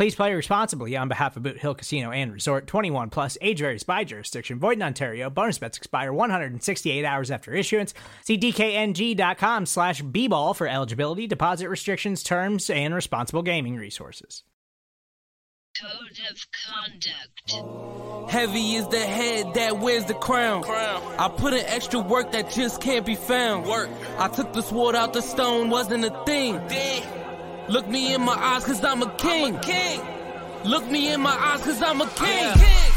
Please play responsibly on behalf of Boot Hill Casino and Resort 21 plus age varies by jurisdiction. Void in Ontario. Bonus bets expire 168 hours after issuance. See DKNG.com slash B-ball for eligibility, deposit restrictions, terms, and responsible gaming resources. Code of conduct. Heavy is the head that wears the crown. I put in extra work that just can't be found. Work. I took the sword out the stone, wasn't a thing. Look me in my eyes, cause I'm a king. king. Look me in my eyes, cause I'm a oh, king. king.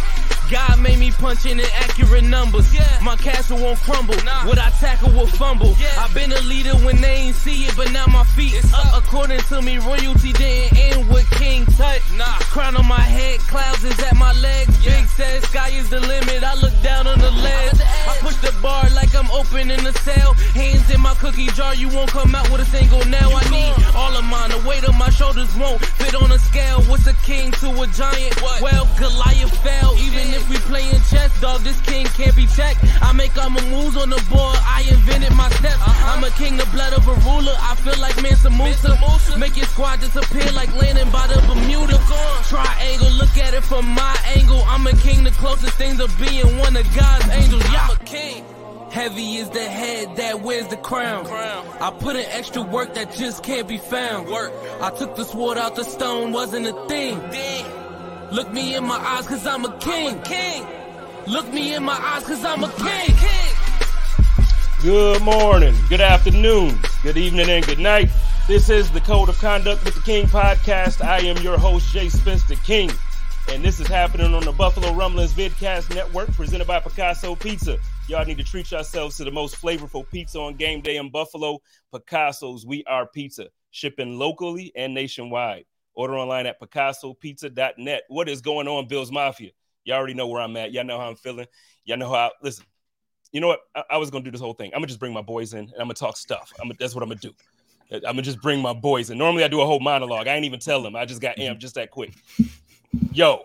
God made me punch in accurate numbers. Yeah. My castle won't crumble. Nah. What I tackle will fumble. Yeah. I've been a leader when they ain't see it, but now my feet it's up. up. According to me, royalty didn't end with King Tut. Nah. Crown on my head, clouds is at my legs. Yeah. Big says sky is the limit. I look down on the ledge. I push the bar like I'm opening a cell. Hands in my cookie jar, you won't come out with a single nail. You I need all of mine. The weight of my shoulders won't fit on a scale. What's a king to a giant? What? Well, Goliath fell this king can't be checked. I make all my moves on the board, I invented my steps. Uh-huh. I'm a king, the blood of a ruler, I feel like Mansa Musa. Musa. Make your squad disappear like landing by the Bermuda. Triangle, look at it from my angle. I'm a king, the closest thing to being one of God's angels. Yeah. I'm a king. Heavy is the head that wears the crown. crown. I put in extra work that just can't be found. Work. I took the sword out the stone, wasn't a thing. Look me in my eyes, cause I'm a king. I'm a king. Look me in my eyes, cause I'm a king. Good morning, good afternoon, good evening, and good night. This is the Code of Conduct with the King podcast. I am your host, Jay Spence the King. And this is happening on the Buffalo Rumblings Vidcast Network presented by Picasso Pizza. Y'all need to treat yourselves to the most flavorful pizza on game day in Buffalo. Picasso's We Are Pizza, shipping locally and nationwide. Order online at PicassoPizza.net. What is going on, Bills Mafia? Y'all already know where I'm at. Y'all know how I'm feeling. Y'all know how. I, listen, you know what? I, I was gonna do this whole thing. I'm gonna just bring my boys in and I'm gonna talk stuff. I'm gonna, that's what I'm gonna do. I'm gonna just bring my boys in. Normally I do a whole monologue. I ain't even tell them. I just got amped just that quick. Yo,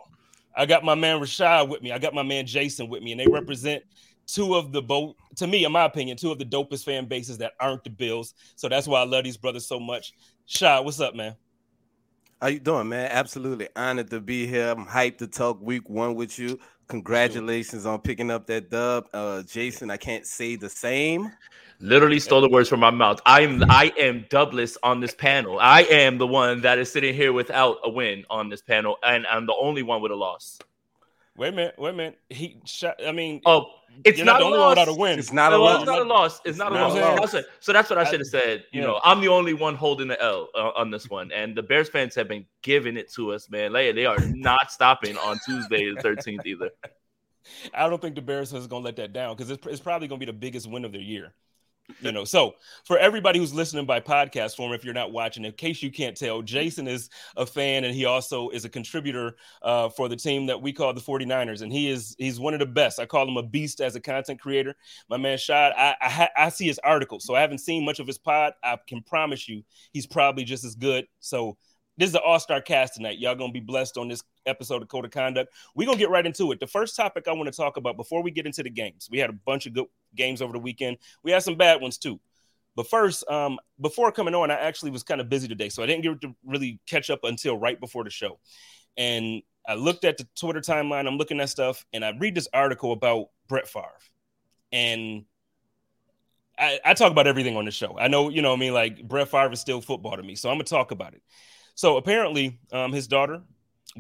I got my man Rashad with me. I got my man Jason with me, and they represent two of the both, to me, in my opinion, two of the dopest fan bases that aren't the Bills. So that's why I love these brothers so much. Shad, what's up, man? How you doing, man? Absolutely honored to be here. I'm hyped to talk week one with you. Congratulations on picking up that dub, uh, Jason. I can't say the same. Literally stole the words from my mouth. I am I am dubless on this panel. I am the one that is sitting here without a win on this panel, and I'm the only one with a loss. Wait a minute, wait a minute. He shot. I mean, oh, it's not, not, the only one without a win. It's not a loss. loss. It's not a loss. It's not a loss. That's so that's what I should have said. You know, I'm the only one holding the L uh, on this one, and the Bears fans have been giving it to us, man. Like, they are not stopping on Tuesday the 13th either. I don't think the Bears is going to let that down because it's, it's probably going to be the biggest win of their year you know so for everybody who's listening by podcast form if you're not watching in case you can't tell jason is a fan and he also is a contributor uh, for the team that we call the 49ers and he is he's one of the best i call him a beast as a content creator my man shad I, I, I see his articles so i haven't seen much of his pod i can promise you he's probably just as good so this is an all-star cast tonight. Y'all gonna be blessed on this episode of Code of Conduct. We're gonna get right into it. The first topic I want to talk about before we get into the games. We had a bunch of good games over the weekend. We had some bad ones too. But first, um, before coming on, I actually was kind of busy today, so I didn't get to really catch up until right before the show. And I looked at the Twitter timeline. I'm looking at stuff, and I read this article about Brett Favre, and I, I talk about everything on the show. I know, you know, I mean, like Brett Favre is still football to me, so I'm gonna talk about it. So apparently, um, his daughter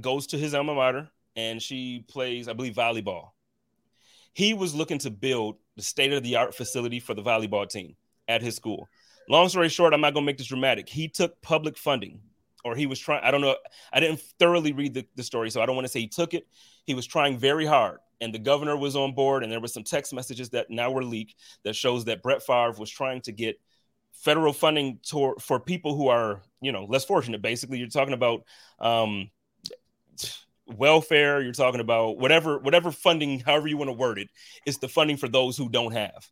goes to his alma mater and she plays, I believe, volleyball. He was looking to build the state of the art facility for the volleyball team. at his school. Long story short, I'm not gonna make this dramatic. He took public funding, or he was trying. I don't know. I didn't thoroughly read the, the story, so I don't want to say he took it. He was trying very hard, and the governor was on board. And there was some text messages that now were leaked that shows that Brett Favre was trying to get federal funding to, for people who are, you know, less fortunate. Basically, you're talking about um, welfare. You're talking about whatever whatever funding, however you want to word it, is the funding for those who don't have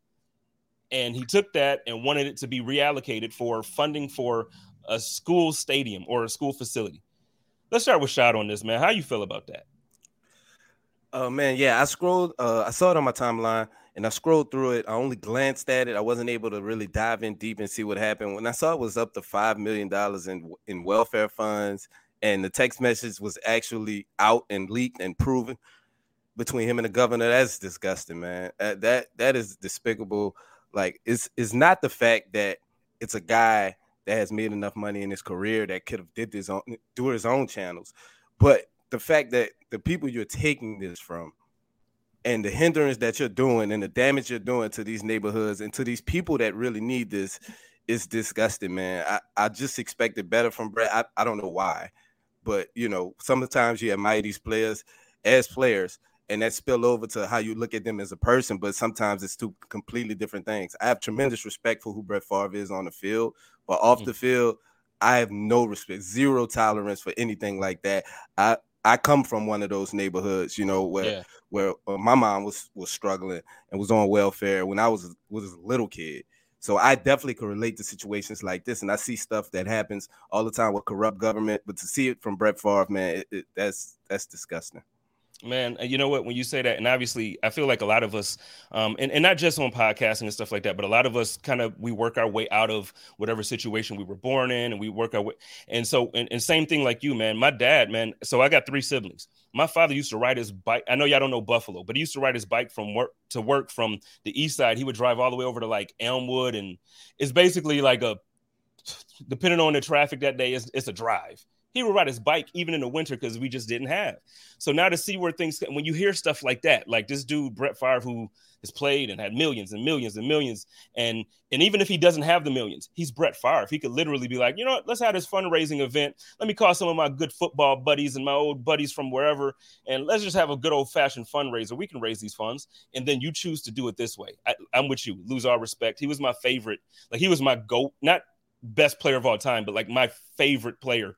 and he took that and wanted it to be reallocated for funding for a school stadium or a school facility. Let's start with Shad on this, man. How you feel about that? Oh man, yeah, I scrolled. Uh, I saw it on my timeline, and I scrolled through it. I only glanced at it. I wasn't able to really dive in deep and see what happened. When I saw it was up to five million dollars in in welfare funds, and the text message was actually out and leaked and proven between him and the governor. That's disgusting, man. That that is despicable. Like it's it's not the fact that it's a guy that has made enough money in his career that could have did this on do his own channels, but the fact that the people you're taking this from and the hindrance that you're doing and the damage you're doing to these neighborhoods and to these people that really need this is disgusting, man. I, I just expected better from Brett. I, I don't know why, but you know, sometimes you admire these players as players and that spill over to how you look at them as a person. But sometimes it's two completely different things. I have tremendous respect for who Brett Favre is on the field, but off mm-hmm. the field, I have no respect, zero tolerance for anything like that. I I come from one of those neighborhoods, you know, where yeah. where uh, my mom was was struggling and was on welfare when I was was a little kid. So I definitely could relate to situations like this, and I see stuff that happens all the time with corrupt government. But to see it from Brett Favre, man, it, it, that's that's disgusting. Man, you know what? When you say that, and obviously, I feel like a lot of us, um, and, and not just on podcasting and stuff like that, but a lot of us kind of we work our way out of whatever situation we were born in, and we work our way. And so, and, and same thing like you, man. My dad, man. So I got three siblings. My father used to ride his bike. I know y'all don't know Buffalo, but he used to ride his bike from work to work from the east side. He would drive all the way over to like Elmwood, and it's basically like a, depending on the traffic that day, it's, it's a drive he would ride his bike even in the winter because we just didn't have. So now to see where things when you hear stuff like that, like this dude Brett Favre who has played and had millions and millions and millions, and and even if he doesn't have the millions, he's Brett Favre. He could literally be like, you know what, let's have this fundraising event. Let me call some of my good football buddies and my old buddies from wherever, and let's just have a good old fashioned fundraiser. We can raise these funds, and then you choose to do it this way. I, I'm with you. Lose all respect. He was my favorite. Like he was my goat, not best player of all time, but like my favorite player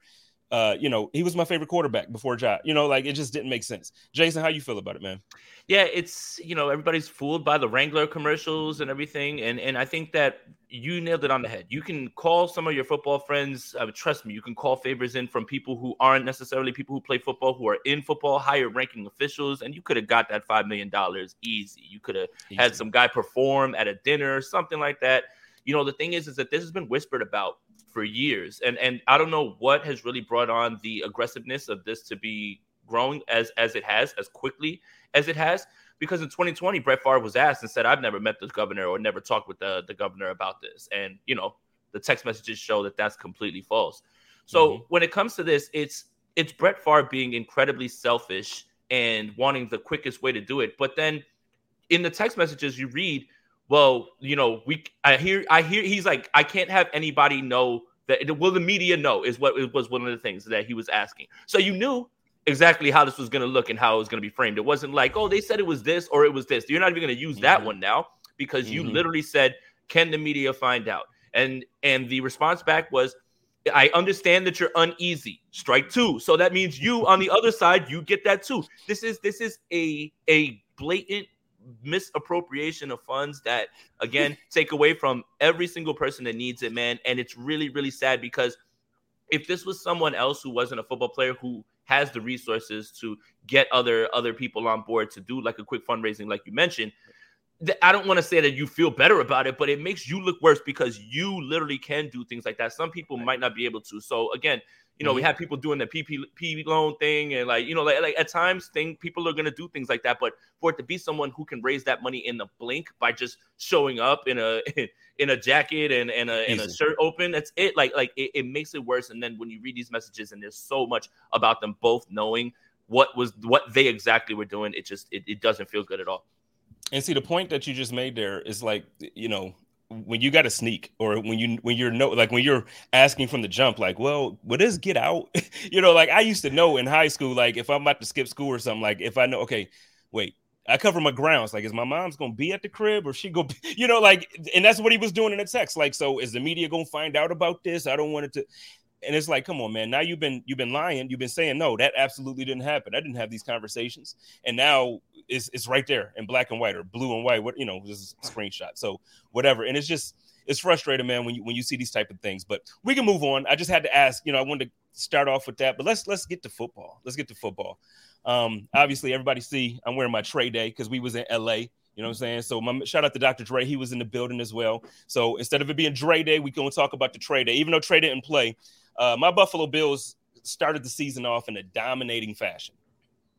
uh, you know, he was my favorite quarterback before Josh. You know, like it just didn't make sense. Jason, how you feel about it, man? Yeah, it's you know everybody's fooled by the Wrangler commercials and everything, and and I think that you nailed it on the head. You can call some of your football friends. Uh, trust me, you can call favors in from people who aren't necessarily people who play football, who are in football, higher ranking officials, and you could have got that five million dollars easy. You could have had some guy perform at a dinner, something like that. You know, the thing is, is that this has been whispered about for years. And and I don't know what has really brought on the aggressiveness of this to be growing as as it has, as quickly as it has. Because in 2020, Brett Favre was asked and said, "I've never met the governor or never talked with the the governor about this." And you know, the text messages show that that's completely false. So mm-hmm. when it comes to this, it's it's Brett Favre being incredibly selfish and wanting the quickest way to do it. But then in the text messages you read, well, you know, we I hear I hear he's like, I can't have anybody know that will the media know is what it was one of the things that he was asking. So you knew exactly how this was going to look and how it was going to be framed. It wasn't like, oh, they said it was this or it was this. You're not even going to use mm-hmm. that one now because mm-hmm. you literally said, "Can the media find out?" And and the response back was, "I understand that you're uneasy. Strike two. So that means you on the other side, you get that too. This is this is a a blatant misappropriation of funds that again take away from every single person that needs it, man. And it's really, really sad because if this was someone else who wasn't a football player who has the resources to get other other people on board to do like a quick fundraising, like you mentioned, I don't want to say that you feel better about it, but it makes you look worse because you literally can do things like that. Some people might not be able to. So again, you know, mm-hmm. we have people doing the PPP loan thing, and like you know, like, like at times, thing people are gonna do things like that. But for it to be someone who can raise that money in the blink by just showing up in a in a jacket and and a, and a shirt open, that's it. Like like it, it makes it worse. And then when you read these messages, and there's so much about them both knowing what was what they exactly were doing, it just it, it doesn't feel good at all. And see, the point that you just made there is like, you know, when you got to sneak or when you when you're no like when you're asking from the jump like well what is get out? You know like i used to know in high school like if i'm about to skip school or something like if i know okay wait i cover my grounds like is my mom's gonna be at the crib or she go you know like and that's what he was doing in the text like so is the media gonna find out about this? I don't want it to and it's like come on man now you've been you've been lying you've been saying no that absolutely didn't happen i didn't have these conversations and now it's, it's right there in black and white or blue and white what you know this is screenshot so whatever and it's just it's frustrating man when you when you see these type of things but we can move on i just had to ask you know i wanted to start off with that but let's let's get to football let's get to football um obviously everybody see i'm wearing my trade day because we was in la you know what I'm saying? So my shout out to Dr. Dre. He was in the building as well. So instead of it being Dre Day, we can talk about the trade day. Even though Trey didn't play, uh, my Buffalo Bills started the season off in a dominating fashion.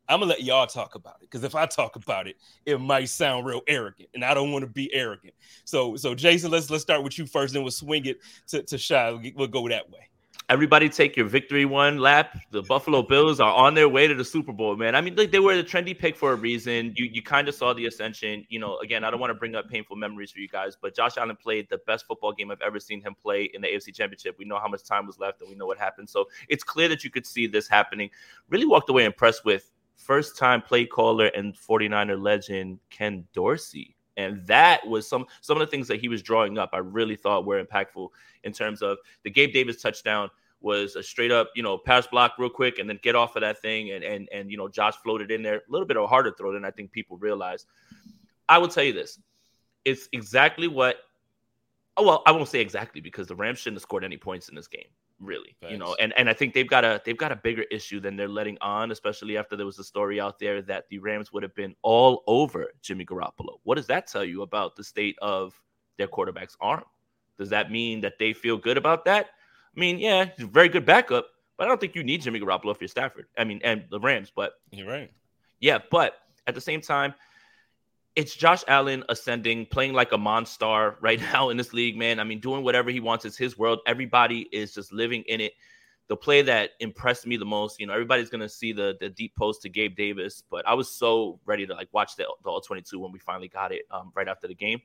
I'm gonna let y'all talk about it because if I talk about it, it might sound real arrogant, and I don't want to be arrogant. So, so Jason, let's let's start with you first, and we'll swing it to to Shy. We'll go that way. Everybody take your victory one lap. The Buffalo Bills are on their way to the Super Bowl, man. I mean, like they were the trendy pick for a reason. You you kind of saw the ascension. You know, again, I don't want to bring up painful memories for you guys, but Josh Allen played the best football game I've ever seen him play in the AFC Championship. We know how much time was left and we know what happened. So it's clear that you could see this happening. Really walked away impressed with first time play caller and 49er legend Ken Dorsey. And that was some some of the things that he was drawing up. I really thought were impactful in terms of the Gabe Davis touchdown was a straight up, you know, pass block real quick and then get off of that thing. And and and you know, Josh floated in there a little bit of a harder throw than I think people realize. I will tell you this. It's exactly what oh well, I won't say exactly because the Rams shouldn't have scored any points in this game, really. Thanks. You know, and, and I think they've got a they've got a bigger issue than they're letting on, especially after there was a story out there that the Rams would have been all over Jimmy Garoppolo. What does that tell you about the state of their quarterback's arm? Does that mean that they feel good about that? I mean, yeah, he's a very good backup, but I don't think you need Jimmy Garoppolo for you're Stafford. I mean, and the Rams, but you're right. Yeah, but at the same time, it's Josh Allen ascending, playing like a monster right now in this league, man. I mean, doing whatever he wants. It's his world. Everybody is just living in it. The play that impressed me the most, you know, everybody's gonna see the the deep post to Gabe Davis, but I was so ready to like watch the, the all 22 when we finally got it um, right after the game.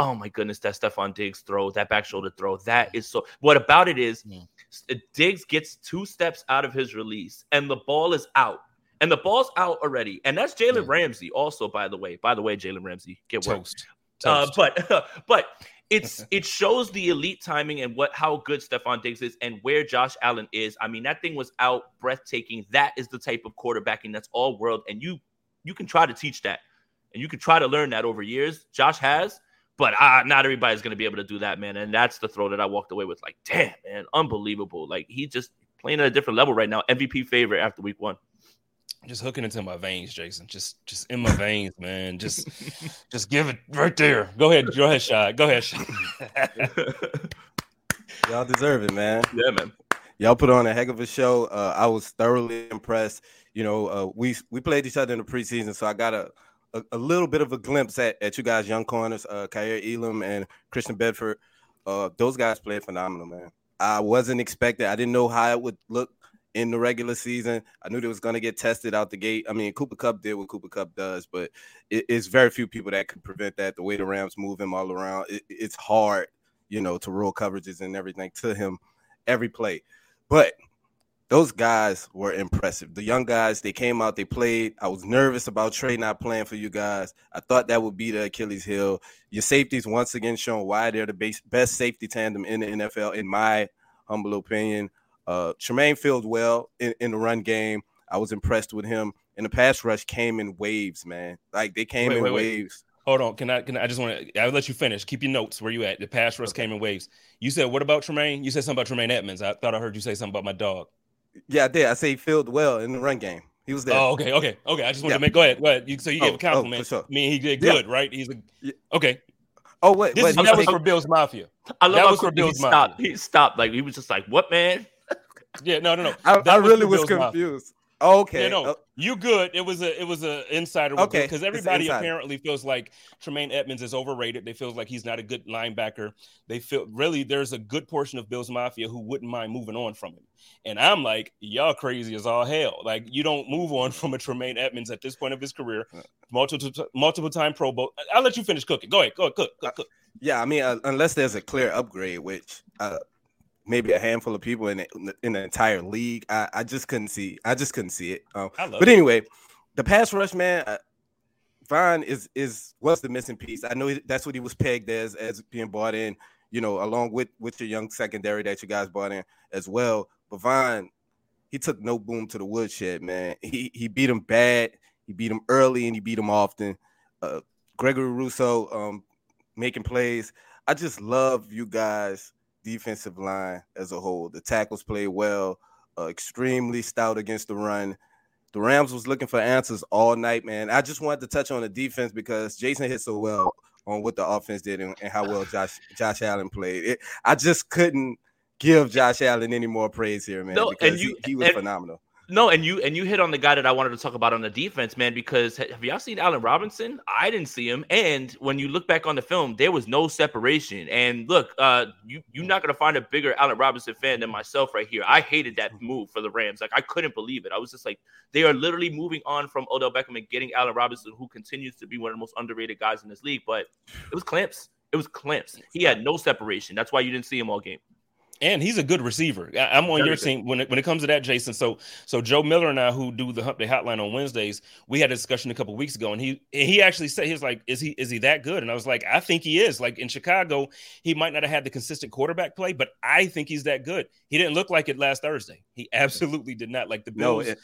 Oh my goodness, that Stefon Diggs throw, that back shoulder throw, that is so. What about it is, yeah. Diggs gets two steps out of his release, and the ball is out, and the ball's out already, and that's Jalen yeah. Ramsey. Also, by the way, by the way, Jalen Ramsey, get toast. Uh, but but it's it shows the elite timing and what how good Stefon Diggs is and where Josh Allen is. I mean, that thing was out breathtaking. That is the type of quarterbacking that's all world, and you you can try to teach that, and you can try to learn that over years. Josh has but uh, not everybody's going to be able to do that, man. And that's the throw that I walked away with. Like, damn, man, unbelievable. Like, he just playing at a different level right now. MVP favorite after week one. Just hooking into my veins, Jason. Just, just in my veins, man. Just, just give it right there. Go ahead, go ahead, Shad. Go ahead, Shad. Y'all deserve it, man. Yeah, man. Y'all put on a heck of a show. Uh, I was thoroughly impressed. You know, uh, we we played each other in the preseason, so I got a a, a, little bit of a glimpse at, at you guys, young corners, uh, Kaiir Elam and Christian Benford. Uh, those guys played phenomenal, man. I wasn't expecting. I didn't know how it would look in the regular season. I knew it was going to get tested out the gate. I mean, Cooper Kupp did what Cooper Kupp does, but it, it's very few people that could prevent that. The way the Rams move him all around, it, it's hard, you know, to roll coverages and everything to him every play. But those guys were impressive. The young guys, they came out, they played. I was nervous about Trey not playing for you guys. I thought that would be the Achilles heel. Your safeties once again showing why they're the base, best safety tandem in the NFL, in my humble opinion. Uh, Tremaine filled well in, in the run game. I was impressed with him. And the pass rush came in waves, man. Like they came wait, in wait, waves. Wait. Hold on. Can I? Can I, I just want to? I'll let you finish. Keep your notes where you at. The pass rush okay. came in waves. You said what about Tremaine? You said something about Tremaine Edmunds. I thought I heard you say something about my dog. Yeah, I did. I say he filled well in the run game. He was there. Oh, okay, okay, okay. I just wanted yeah. to make. Go ahead, go ahead. You, so you oh, gave a oh, oh, compliment. Oh, sure. I mean, he did good, yeah. right? He's a yeah. okay. Oh wait, this wait, is, that was for Bills Mafia. I love that how was for Bills he stopped. Mafia. He stopped. Like he was just like, "What, man?" yeah, no, no, no. I, I really was, was confused. Oh, okay. Yeah, no, Uh, you good. It was a it was a insider. Okay, because everybody apparently feels like Tremaine Edmunds is overrated. They feel like he's not a good linebacker. They feel really there's a good portion of Bills Mafia who wouldn't mind moving on from him. And I'm like, y'all crazy as all hell. Like you don't move on from a Tremaine Edmonds at this point of his career, multiple multiple time Pro Bowl. I'll let you finish cooking. Go ahead, go ahead, cook, cook, cook. yeah, I mean, uh, unless there's a clear upgrade, which uh, maybe a handful of people in the, in the entire league, I, I just couldn't see. I just couldn't see it. Um, but it. anyway, the pass rush, man, uh, Von is is was the missing piece. I know that's what he was pegged as as being bought in. You know, along with with your young secondary that you guys bought in as well. But Von, he took Noteboom to the woodshed, man. He he beat him bad. He beat him early and he beat him often. Uh, Gregory Rousseau um, making plays. I just love you guys' defensive line as a whole. The tackles played well, uh, extremely stout against the run. The Rams was looking for answers all night, man. I just wanted to touch on the defense because Jason hit so well on what the offense did and, and how well Josh Josh Allen played. It, I just couldn't give Josh Allen any more praise here, man, No, because and you- he, he was and- phenomenal. No, and you and you hit on the guy that I wanted to talk about on the defense, man. Because have y'all seen Allen Robinson? I didn't see him, and when you look back on the film, there was no separation. And look, uh, you you're not gonna find a bigger Allen Robinson fan than myself right here. I hated that move for the Rams. Like I couldn't believe it. I was just like, they are literally moving on from Odell Beckham and getting Allen Robinson, who continues to be one of the most underrated guys in this league. But it was clamps. It was clamps. He had no separation. That's why you didn't see him all game. And he's a good receiver. I, am on Very your good. team when it, when it comes to that, Jason. So so Joe Miller and I, who do the Hump Day Hotline on Wednesdays, we had a discussion a couple weeks ago, and he and he actually said he was like, "Is he is he that good?" And I was like, "I think he is." Like in Chicago, he might not have had the consistent quarterback play, but I think he's that good. He didn't look like it last Thursday. He absolutely did not. Like the No, Bills, it,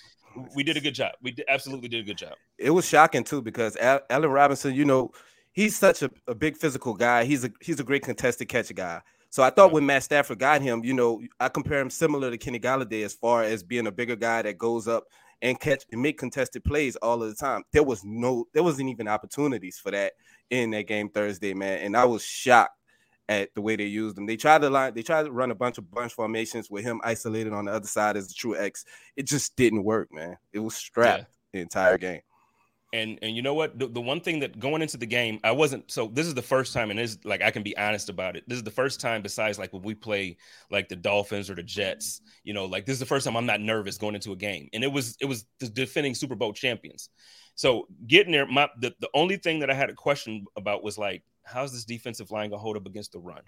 we did a good job. We did, absolutely did a good job. it was shocking too because Al- Allen Robinson, you know, he's such a, a big physical guy. He's a he's a great contested catch guy. So I thought when Matt Stafford got him, you know, I compare him similar to Kenny Golladay as far as being a bigger guy that goes up and catch and make contested plays all of the time. There was no, there wasn't even opportunities for that in that game Thursday, man. And I was shocked at the way they used him. They tried to line, they tried to run a bunch of bunch formations with him isolated on the other side as the true X. It just didn't work, man. It was strapped the entire game. And and you know what? The, the one thing that going into the game, I wasn't so this is the first time, and this like I can be honest about it. This is the first time besides like when we play like the Dolphins or the Jets, you know, like this is the first time I'm not nervous going into a game. And it was it was the defending Super Bowl champions. So getting there, my the, the only thing that I had a question about was like, how's this defensive line gonna hold up against the run?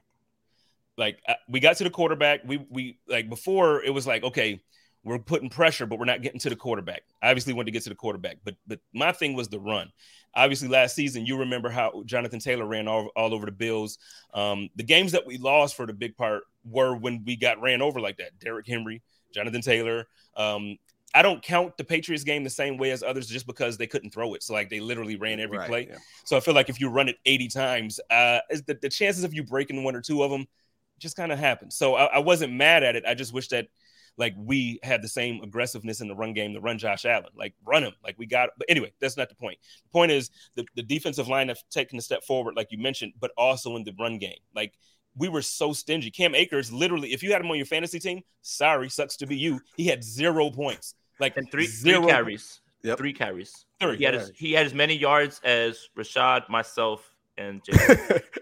Like uh, we got to the quarterback, we we like before it was like, okay, we're putting pressure, but we're not getting to the quarterback. I obviously wanted to get to the quarterback, but but my thing was the run. Obviously, last season you remember how Jonathan Taylor ran all, all over the Bills. Um, the games that we lost for the big part were when we got ran over like that. Derrick Henry, Jonathan Taylor. Um, I don't count the Patriots game the same way as others just because they couldn't throw it. So like they literally ran every Right, play. yeah. So I feel like if you run it 80 times, uh, is the, the chances of you breaking one or two of them just kind of happen. So I, I wasn't mad at it. I just wish that like we had the same aggressiveness in the run game to run Josh Allen, like run him, like we got. But anyway, that's not the point. The point is the, the defensive line have taken a step forward, like you mentioned, but also in the run game. Like we were so stingy. Cam Akers, literally, if you had him on your fantasy team, sorry, sucks to be you. He had zero points, like and three, zero three carries. Yep. Three carries. Three. He had as, he had as many yards as Rashad, myself, and Jason.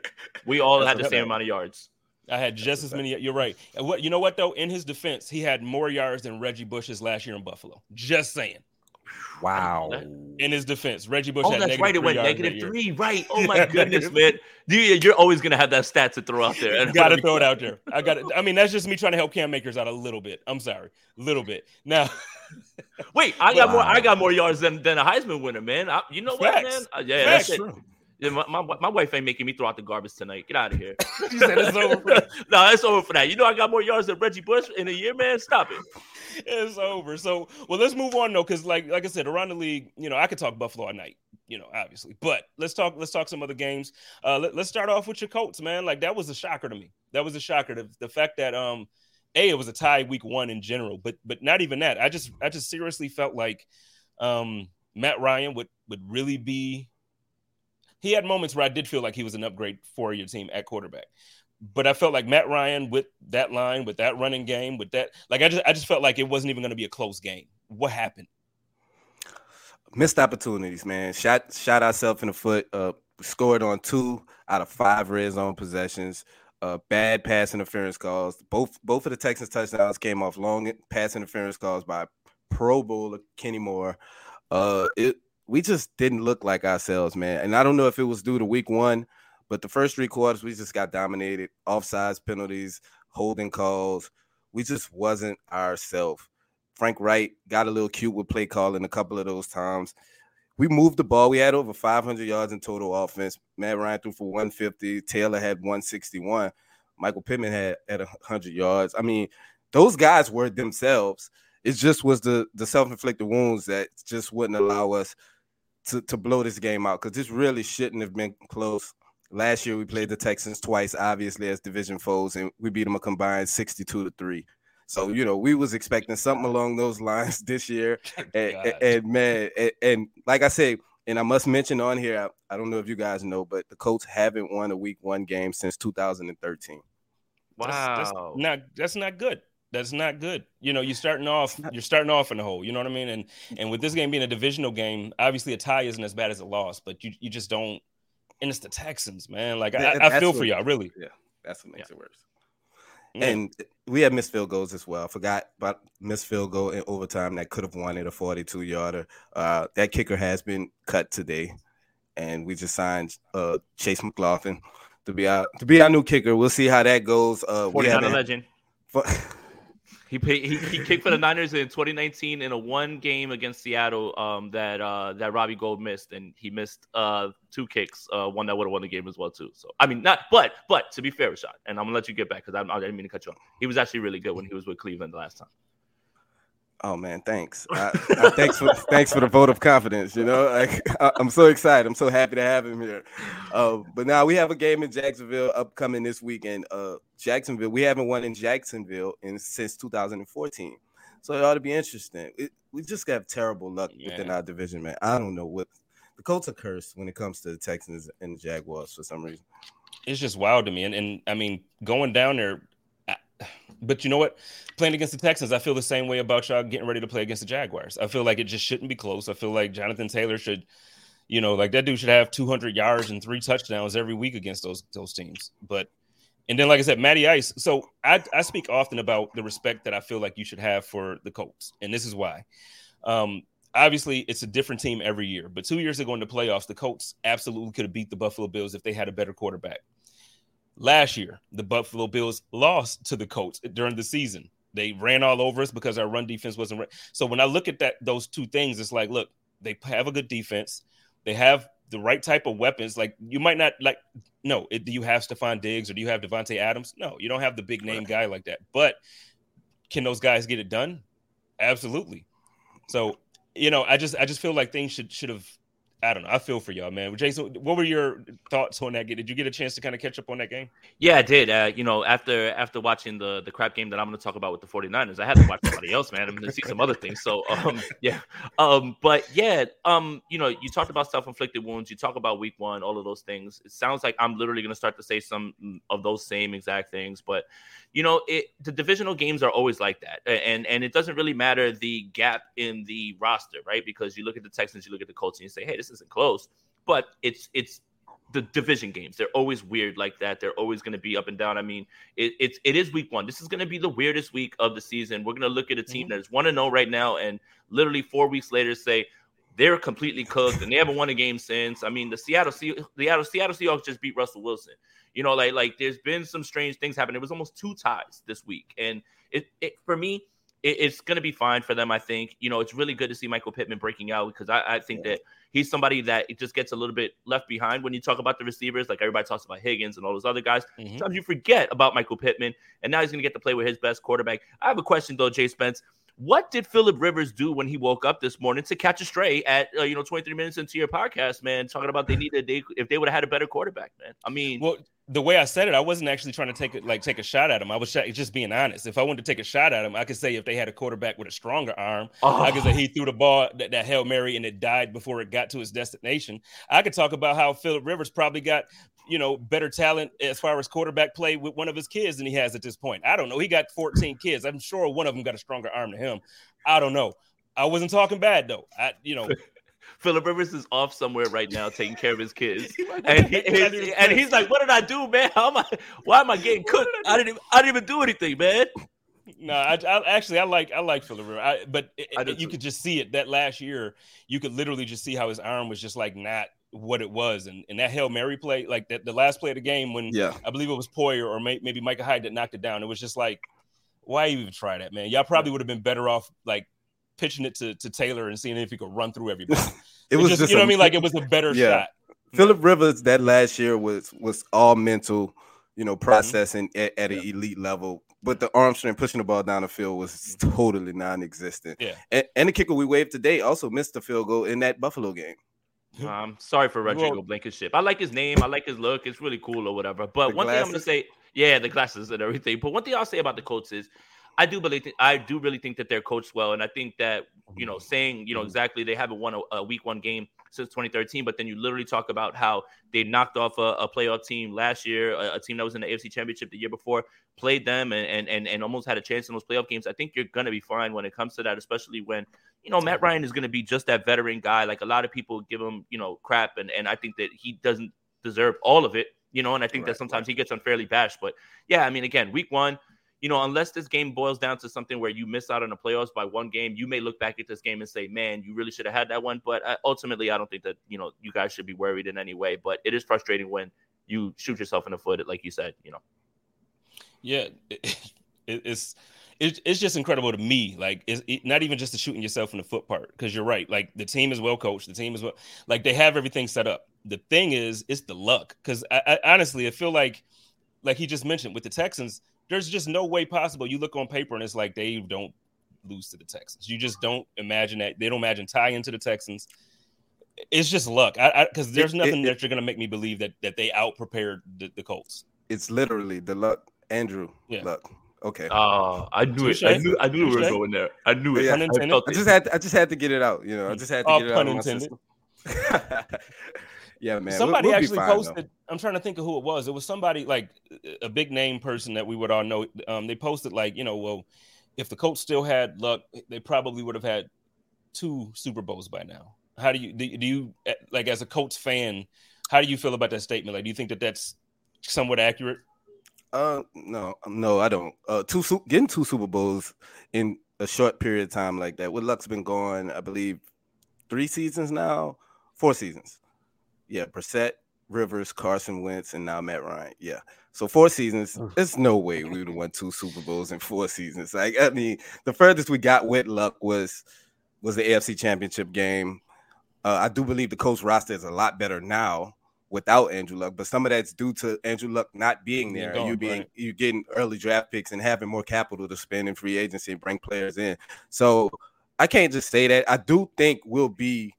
we all That's had the same up. amount of yards. I had just as many. You're right. What you know what though? In his defense, he had more yards than Reggie Bush's last year in Buffalo. Just saying. wow. In his defense, Reggie Bush. Oh, had that's right. It three went yards negative that year. three. Right. Oh my goodness, man. You, you're always gonna have that stat to throw out there. I Got to throw it out there. I got. I mean, that's just me trying to help Cam Akers out a little bit. I'm sorry, a little bit. Now, Wait, I got more. I got more yards than, than a Heisman winner, man. I, you know what, man? Uh, yeah, Facts. that's it. Yeah, my, my, my wife ain't making me throw out the garbage tonight. Get out of here. she said it's over. For no, it's over for that. You know, I got more yards than Reggie Bush in a year, man. Stop it. it's over. So, well, let's move on though, because like like I said, around the league, you know, I could talk Buffalo all night, you know, obviously. But let's talk let's talk some other games. Uh, let, us start off with your Colts, man. Like that was a shocker to me. That was a shocker. The, the fact that um, a it was a tie week one in general, but but not even that. I just I just seriously felt like um Matt Ryan would would really be. He had moments where I did feel like he was an upgrade for your team at quarterback but I felt like Matt Ryan with that line, with that running game, with that, like I just, I just felt like it wasn't even going to be a close game. What happened? missed opportunities, man. Shot shot ourselves in the foot. Uh, scored on two out of five red zone possessions. Uh, bad pass interference calls. Both both of the Texans touchdowns came off long pass interference calls by Pro Bowler Kenny Moore. Uh, it we just didn't look like ourselves, man. And I don't know if it was due to week one, but the first three quarters we just got dominated. Offsides penalties, holding calls. We just wasn't ourselves. Frank Reich got a little cute with play calling a couple of those times. We moved the ball. We had over 500 yards in total offense. Matt Ryan threw for 150. Taylor had 161. Michael Pittman had at 100 yards. I mean, those guys were themselves. It just was the the self-inflicted wounds that just wouldn't allow us to, to blow this game out because this really shouldn't have been close. Last year we played the Texans twice, obviously as division foes, and we beat them a combined 62 to 3. So you know, we was expecting something along those lines this year, and, and, and man, and, and, like I said, and I must mention on here, I, I, don't know if you guys know, but the Colts haven't won a Week One game since 2013. Wow, that's, that's not that's not good. That's not good. You know, you're starting off, you're starting off in the hole. You know what I mean? And and with this game being a divisional game, obviously a tie isn't as bad as a loss, but you you just don't. And it's the Texans, man. Like I, I feel for y'all, really. Yeah, that's what makes yeah. it worse. And we had missed field goals as well. I forgot about missed field goal in overtime that could have won it a 42 yarder. Uh, that kicker has been cut today, and we just signed uh, Chase McLaughlin to be our to be our new kicker. We'll see how that goes. Uh, we have a legend. For, He, paid, he he kicked for the Niners in 2019 in a one game against Seattle um, that uh, that Robbie Gould missed, and he missed uh, two kicks, uh, one that would have won the game as well too. So I mean, not but but to be fair, Rashad, and I'm gonna let you get back because I, I didn't mean to cut you off. He was actually really good when he was with Cleveland the last time. Oh man, thanks. I, I, thanks for thanks for the vote of confidence. You know, like, I, am so excited. I'm so happy to have him here. Uh, but now we have a game in Jacksonville upcoming this weekend. Uh, Jacksonville, we haven't won in Jacksonville in since 2014, so it ought to be interesting. It, we just have terrible luck yeah. within our division, man. I don't know what the Colts are cursed when it comes to the Texans and the Jaguars for some reason. It's just wild to me, and and I mean, going down there but you know what? Playing against the Texans, I feel the same way about y'all getting ready to play against the Jaguars. I feel like it just shouldn't be close. I feel like Jonathan Taylor should, you know, like that dude should have 200 yards and three touchdowns every week against those those teams. But and then, like I said, Matty Ice. So I, I speak often about the respect that I feel like you should have for the Colts, and this is why. Um, obviously, it's a different team every year, but two years ago in the playoffs, the Colts absolutely could have beat the Buffalo Bills if they had a better quarterback. Last year, the Buffalo Bills lost to the Colts during the season. They ran all over us because our run defense wasn't. Re- so when I look at that, those two things, it's like, look, they have a good defense. They have the right type of weapons. Like you might not like. No, it, do you have Stefon Diggs or do you have Davante Adams? No, you don't have the big name guy like that. But can those guys get it done? Absolutely. So you know, I just I just feel like things should should have I don't know. I feel for y'all, man. Jason, what were your thoughts on that game? Did you get a chance to kind of catch up on that game? Yeah, I did. Uh, you know, after after watching the the crap game that I'm going to talk about with the 49ers, I had to watch somebody else, man. I'm going to see some other things. So, um, yeah. Um, but yeah, um, you know, you talked about self-inflicted wounds. You talk about week one, all of those things. It sounds like I'm literally going to start to say some of those same exact things. But you know, it, the divisional games are always like that, and and it doesn't really matter the gap in the roster, right? Because you look at the Texans, you look at the Colts, and you say, hey, this isn't close, but it's it's the division games. They're always weird like that. They're always going to be up and down. I mean, it, it's it is week one. This is going to be the weirdest week of the season. We're going to look at a team mm-hmm. that is one to know right now, and literally four weeks later say they're completely cooked and they haven't won a game since. I mean, the Seattle the Seattle Seattle Seahawks just beat Russell Wilson. You know, like like there's been some strange things happen. It was almost two ties this week, and it, it for me, it, it's going to be fine for them. I think. You know, it's really good to see Michael Pittman breaking out because I, I think yeah. that he's somebody that it just gets a little bit left behind when you talk about the receivers. Like everybody talks about Higgins and all those other guys. Mm-hmm. Sometimes you forget about Michael Pittman, and now he's going to get to play with his best quarterback. I have a question though, Jay Spence. What did Philip Rivers do when he woke up this morning to catch a stray at uh, you know 23 minutes into your podcast, man? Talking about they needed they if they would have had a better quarterback, man. I mean, well, the way I said it, I wasn't actually trying to take it like take a shot at him. I was just being honest. If I wanted to take a shot at him, I could say if they had a quarterback with a stronger arm, oh. I could say he threw the ball that, that hail mary and it died before it got to its destination. I could talk about how Philip Rivers probably got you know better talent as far as quarterback play with one of his kids than he has at this point. I don't know. He got 14 kids. I'm sure one of them got a stronger arm than him. I don't know. I wasn't talking bad though. I you know Philip Rivers is off somewhere right now taking care of his kids, and, he, his, and he's like, "What did I do, man? How am I? Why am I getting cooked? I didn't. Even, I didn't even do anything, man." No, I, I, actually I like I like Philip Rivers, I, but it, I it, you could just see it that last year. You could literally just see how his arm was just like not what it was, and, and that hail mary play, like that the last play of the game when Yeah. I believe it was Poyer or may, maybe Micah Hyde that knocked it down. It was just like, why even try that, man? Y'all probably would have been better off like pitching it to, to Taylor and seeing if he could run through everybody. It was just, just you know a- what I mean? Like it was a better Yeah. shot. Philip Rivers that last year was was all mental, you Mm-hmm. know, processing at, at an elite level. But the arm strength pushing the ball down the field was totally non-existent. Yeah. And, and the kicker we waved today also missed the field goal in that Buffalo game. I'm um, sorry for Rodrigo Well- Blankenship. I like his name. I like his look. It's really cool or whatever. But The one thing I'm gonna say, yeah, the glasses and everything. But one thing I'll say about the Colts is, I do believe, I do really think that they're coached well, and I think that you know, mm-hmm. saying you know mm-hmm. exactly they haven't won a, a week one game since 2013, but then you literally talk about how they knocked off a, a playoff team last year, a, a team that was in the AFC Championship the year before, played them and, and and and almost had a chance in those playoff games. I think you're gonna be fine when it comes to that, especially when you know Matt Ryan is gonna be just that veteran guy. Like a lot of people give him you know crap, and and I think that he doesn't deserve all of it. You know, and I think that Right, sometimes he gets unfairly bashed. But yeah, I mean, again, week one, you know, unless this game boils down to something where you miss out on the playoffs by one game, you may look back at this game and say, "Man, you really should have had that one." But uh, ultimately, I don't think that you know you guys should be worried in any way. But it is frustrating when you shoot yourself in the foot, like you said. You know, Yeah, it, it's it, it's just incredible to me. Like, it's it, not even just the shooting yourself in the foot part, because you're right. Like, the team is well coached. The team is well, like they have everything set up. The thing is, it's the luck. Because I, I honestly, I feel like, like he just mentioned with the Texans, there's just no way possible. You look on paper and it's like they don't lose to the Texans. You just don't imagine that. They don't imagine tie into the Texans. It's just luck. I because there's It- nothing it- that you're gonna make me believe that that they out prepared the, the Colts. It's literally the luck, Andrew. Yeah. Luck. Okay. oh, I knew it. I I knew- knew- I knew we were going there. I knew it. Yeah. I Pun intended. I just had I just had to get it out. You know, I just had to Oh, get it pun out. of my intended. system. yeah, man. we'll- somebody we'll actually fine, though. posted i'm trying to think of who it was it was somebody like a big name person that we would all know um they posted like you know well if the Colts still had luck they probably would have had two super bowls by now how do you do, do you eh, like as a Colts fan how do you feel about that statement like do you think that that's somewhat accurate Uh, no, no, I don't. Uh, two getting two Super Bowls in a short period of time like that. With Luck's been gone, I believe, three seasons now, four seasons. Yeah, Brissett, Rivers, Carson Wentz, and now Matt Ryan. Yeah, so four seasons. There's no way we would have won two Super Bowls in four seasons. Like, I mean, the furthest we got with Luck was was the AFC Championship game. Uh, I do believe the Colts roster is a lot better now without Andrew Luck, but some of that's due to Andrew Luck not being there. you being right. you getting early draft picks and having more capital to spend in free agency and bring players in. So I can't just say that. I do think we'll be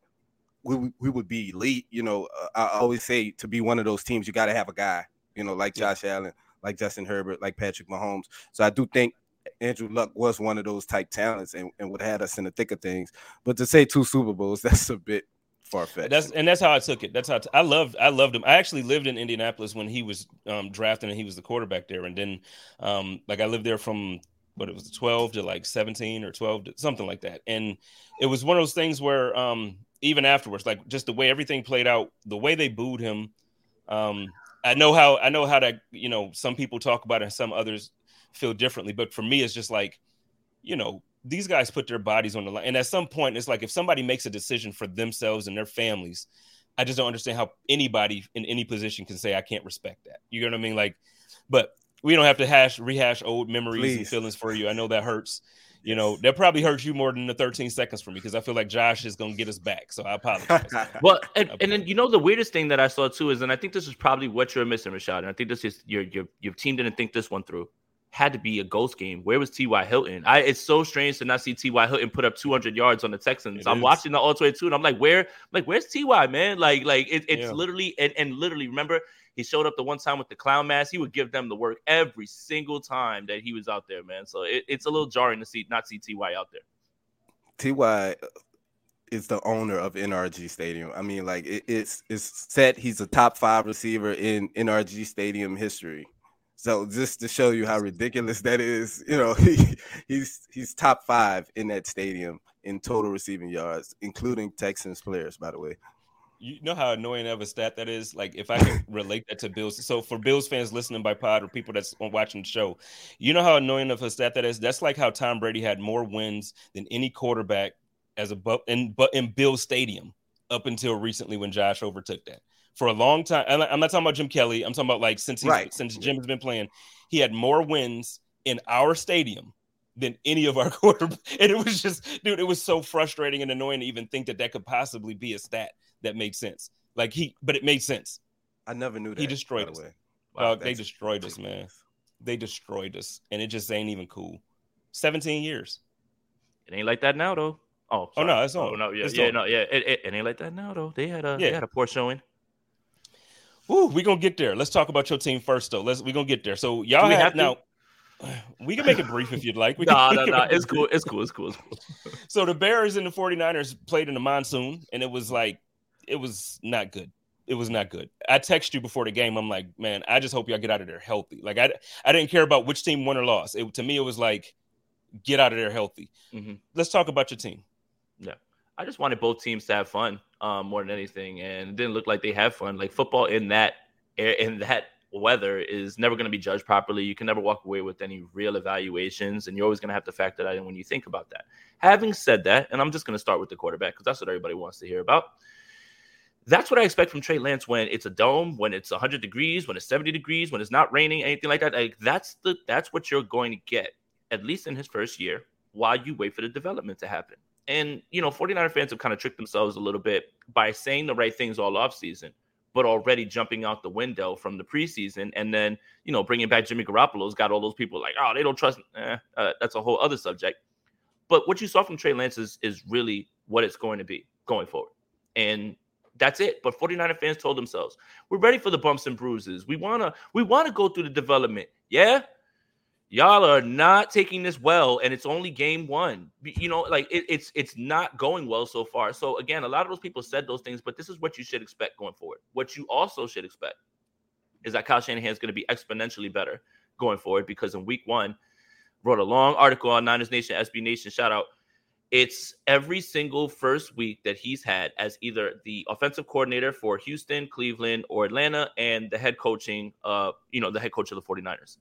we, we- would be elite. You know, uh, I always say to be one of those teams, you got to have a guy. You know, like. Josh Allen, like Justin Herbert, like Patrick Mahomes. So I do think Andrew Luck was one of those type talents and, and would have had us in the thick of things. But to say two Super Bowls, that's a bit far fetched. That's and that's how I took it. That's how I t- I loved I loved him. I actually lived in Indianapolis when he was um, drafted and he was the quarterback there. And then um, like I lived there from what it was 12 to like 17 or 12 to something like that. And it was one of those things where um, even afterwards, like just the way everything played out, the way they booed him. Um, I know how I know how that you know some people talk about it and some others feel differently. But for me, it's just like you know these guys put their bodies on the line. And at some point, it's like if somebody makes a decision for themselves and their families, I just don't understand how anybody in any position can say I can't respect that. You know what I mean? Like, but we don't have to hash rehash old memories and feelings for you. I know that hurts. You know, that probably hurts you more than the 13 seconds for me because I feel like Josh is gonna get us back. So I apologize. Well, and, and then you know the weirdest thing that I saw too is, and I think this is probably what you're missing, Rashad. And I think this is your your your team didn't think this one through. Had to be a ghost game. Where was T.Y. Hilton? I it's so strange to not see T.Y. Hilton put up 200 yards on the Texans. It I'm is. watching the all 22 and I'm like, where, like, where's T.Y. man? Like, like it, it's Yeah. literally and, and literally. Remember, he showed up the one time with the clown mask. He would give them the work every single time that he was out there, man. So it, it's a little jarring to see not see T.Y. out there. Ty is the owner of NRG Stadium. I mean, like it, it's it's set. He's a top five receiver in NRG Stadium history. So just to show you how ridiculous that is, you know, he, he's he's top five in that stadium in total receiving yards, including Texans players, by the way. You know how annoying of a stat that is. Like if I can relate that to Bills. So for Bills fans listening by pod or people that's watching the show, you know how annoying of a stat that is. That's like how Tom Brady had more wins than any quarterback as a bu- in but in Bill Stadium up until recently when Josh overtook that. For a long time, and I'm not talking about Jim Kelly. I'm talking about like since he's, Right. since Jim has been playing, he had more wins in our stadium than any of our quarter. And it was just, dude, it was so frustrating and annoying to even think that that could possibly be a stat that made sense. Like he, but it made sense. I never knew that. He destroyed us. the way. Dog, they That's destroyed us, man. They destroyed us, and it just ain't even cool. 17 years. It ain't like that now, though. Oh, Oh, no, it's all. Oh, no, yeah, It's yeah, on. no, yeah. It, it, it ain't like that now, though. They had a Yeah. they had a poor showing. Ooh, we gonna get there. Let's talk about your team first, though. Let's we gonna get there. So y'all Do we have, have to? now. We can make it brief if you'd like. We Nah, can, nah, we nah. it It's cool. It's cool. It's cool. It's cool. So the Bears and the 49ers played in the monsoon, and it was like, it was not good. It was not good. I text you before the game. I'm like, man, I just hope y'all get out of there healthy. Like I, I didn't care about which team won or lost. It, to me, it was like, get out of there healthy. Mhm. Let's talk about your team. Yeah. I just wanted both teams to have fun um, more than anything, and it didn't look like they had fun. Like football in that in that weather is never going to be judged properly. You can never walk away with any real evaluations, and you're always going to have to factor that in when you think about that. Having said that, and I'm just going to start with the quarterback because that's what everybody wants to hear about. That's what I expect from Trey Lance when it's a dome, when it's 100 degrees, when it's 70 degrees, when it's not raining, anything like that. Like that's the that's what you're going to get at least in his first year while you wait for the development to happen. And, you know, 49er fans have kind of tricked themselves a little bit by saying the right things all offseason, but already jumping out the window from the preseason. And then, you know, bringing back Jimmy Garoppolo's got all those people like, oh, they don't trust. Eh, uh, that's a whole other subject. But what you saw from Trey Lance is, is really what it's going to be going forward. And that's it. But 49er fans told themselves, we're ready for the bumps and bruises. We wanna we wanna go through the development. Yeah, y'all are not taking this well and it's only game one you know like it, it's it's not going well so far so again a lot of those people said those things but this is what you should expect going forward what you also should expect is that kyle shanahan is going to be exponentially better going forward because in week one wrote a long article on niners nation sb nation shout out it's every single first week that he's had as either the offensive coordinator for houston cleveland or atlanta and the head coaching uh you know the head coach of the 49ers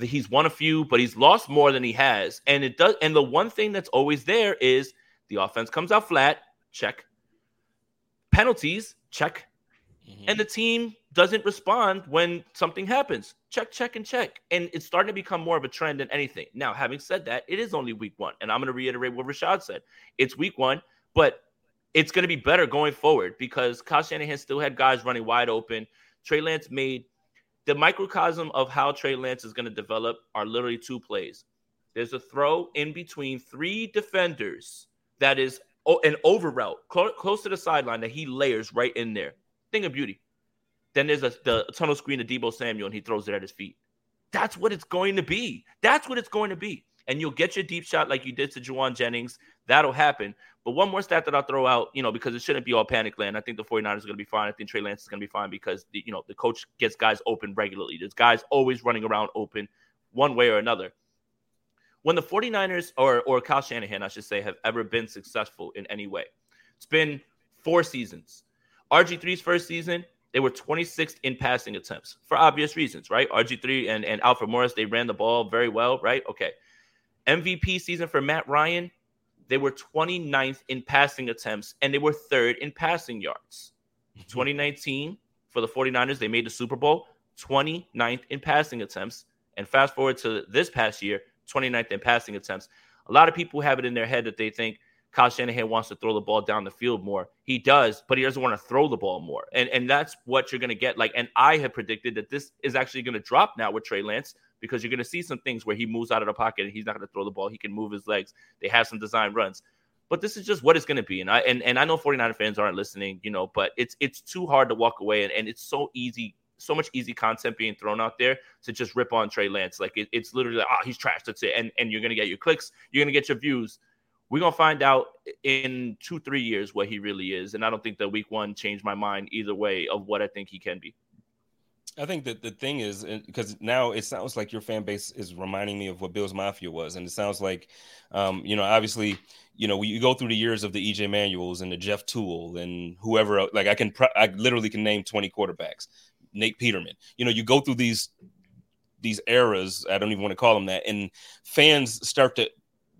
that he's won a few, but he's lost more than he has. And it does. And the one thing that's always there is the offense comes out flat. Check. Penalties. Check. And the team doesn't respond when something happens. Check, check, and check. And it's starting to become more of a trend than anything. Now, having said that, it is only week one. And I'm going to reiterate what Rashad said. It's week one, but it's going to be better going forward because Kyle Shanahan still had guys running wide open. Trey Lance made the microcosm of how Trey Lance is going to develop are literally two plays. There's a throw in between three defenders that is an over route close to the sideline that he layers right in there. Thing of beauty. Then there's a, the tunnel screen to Deebo Samuel and he throws it at his feet. That's what it's going to be. That's what it's going to be. And you'll get your deep shot like you did to Jauan Jennings. That'll happen. But one more stat that I'll throw out, you know, because it shouldn't be all panic land. I think the 49ers are going to be fine. I think Trey Lance is going to be fine because, the, you know, the coach gets guys open regularly. There's guys always running around open one way or another. When the 49ers or, or Kyle Shanahan, I should say, have ever been successful in any way, it's been four seasons. RG3's first season, they were 26th in passing attempts for obvious reasons, right? RG3 and, and Alfred Morris, they ran the ball very well, right? Okay. MVP season for Matt Ryan, they were 29th in passing attempts and they were third in passing yards. 2019 for the 49ers, they made the Super Bowl, 29th in passing attempts. And fast forward to this past year, 29th in passing attempts. A lot of people have it in their head that they think Kyle Shanahan wants to throw the ball down the field more. He does, but he doesn't want to throw the ball more. And and that's what you're going to get. Like, and I have predicted that this is actually going to drop now with Trey Lance because you're going to see some things where he moves out of the pocket and he's not going to throw the ball. He can move his legs. They have some design runs. But this is just what it's going to be. And I and, and I know 49er fans aren't listening, you know, but it's it's too hard to walk away and, and it's so easy, so much easy content being thrown out there to just rip on Trey Lance. Like it, it's literally like, oh, he's trash. That's it. And and you're gonna get your clicks, you're gonna get your views. We're gonna find out in two, three years what he really is. And I don't think that week one changed my mind either way of what I think he can be. I think that the thing is because now it sounds like your fan base is reminding me of what Bills Mafia was, and it sounds like, um, you know, obviously, you know, you go through the years of the EJ Manuels and the Jeff Tuel and whoever. Like I can, I literally can name twenty quarterbacks. Nate Peterman. You know, you go through these these eras. I don't even want to call them that, and fans start to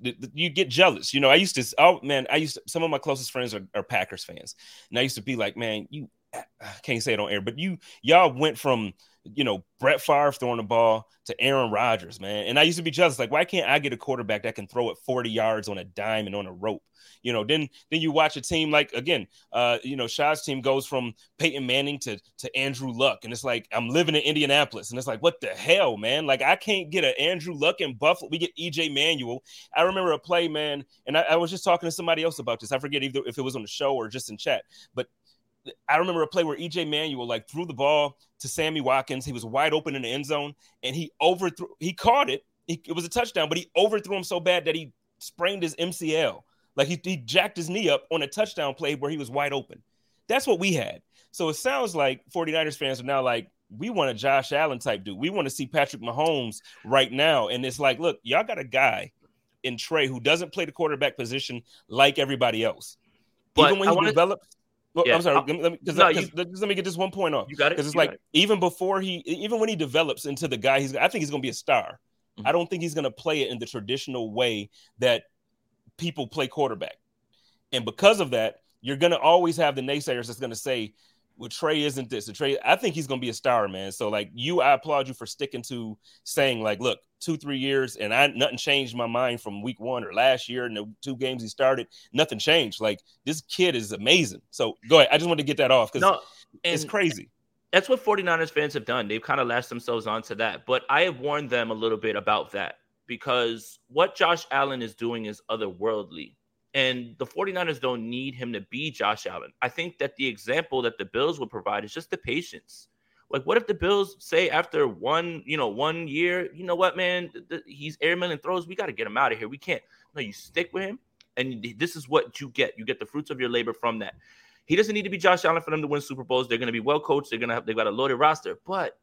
you get jealous. You know, I used to, oh man, I used to, some of my closest friends are, are Packers fans. And I used to be like, man, you I can't say it on air, but you y'all went from you know Brett Favre throwing the ball to Aaron Rodgers, man. And I used to be jealous, like, why can't I get a quarterback that can throw it 40 yards on a dime and on a rope? You know, then then you watch a team like again, uh, you know, Shad's team goes from Peyton Manning to to Andrew Luck, and it's like I'm living in Indianapolis, and it's like, what the hell, man? Like I can't get an Andrew Luck in Buffalo. We get EJ Manuel. I remember a play, man, and I, I was just talking to somebody else about this. I forget either if it was on the show or just in chat, but I remember a play where EJ Manuel like threw the ball to Sammy Watkins. He was wide open in the end zone and he overthrew. He caught it. He, it was a touchdown, but he overthrew him so bad that he sprained his MCL. Like he, he jacked his knee up on a touchdown play where he was wide open. That's what we had. So it sounds like 49ers fans are now like, we want a Josh Allen type dude. We want to see Patrick Mahomes right now. And it's like, look, y'all got a guy in Trey who doesn't play the quarterback position like everybody else. But Even when he wanna, develops well, yeah. I'm sorry. Let me, no, you, let me get this one point off. You got it. Because it's you like even before he, even when he develops into the guy, he's. I think he's going to be a star. Mm-hmm. I don't think he's going to play it in the traditional way that people play quarterback. And because of that, you're going to always have the naysayers that's going to say, well, Trey isn't this. The Trey, I think he's gonna be a star, man. So like you, I applaud you for sticking to saying like, look, two, three years, and I nothing changed my mind from week one or last year and the two games he started, nothing changed. Like this kid is amazing. So go ahead. I just want to get that off because no, it's crazy. That's what 49ers fans have done. They've kind of lashed themselves onto that. But I have warned them a little bit about that because what Josh Allen is doing is otherworldly. And the 49ers don't need him to be Josh Allen. I think that the example that the Bills would provide is just the patience. Like, what if the Bills say after one, you know, one year, you know what, man, th- th- he's airman and throws. We got to get him out of here. We can't. No, you stick with him, and this is what you get. You get the fruits of your labor from that. He doesn't need to be Josh Allen for them to win Super Bowls. They're going to be well coached. They're going to have. They've got a loaded roster. But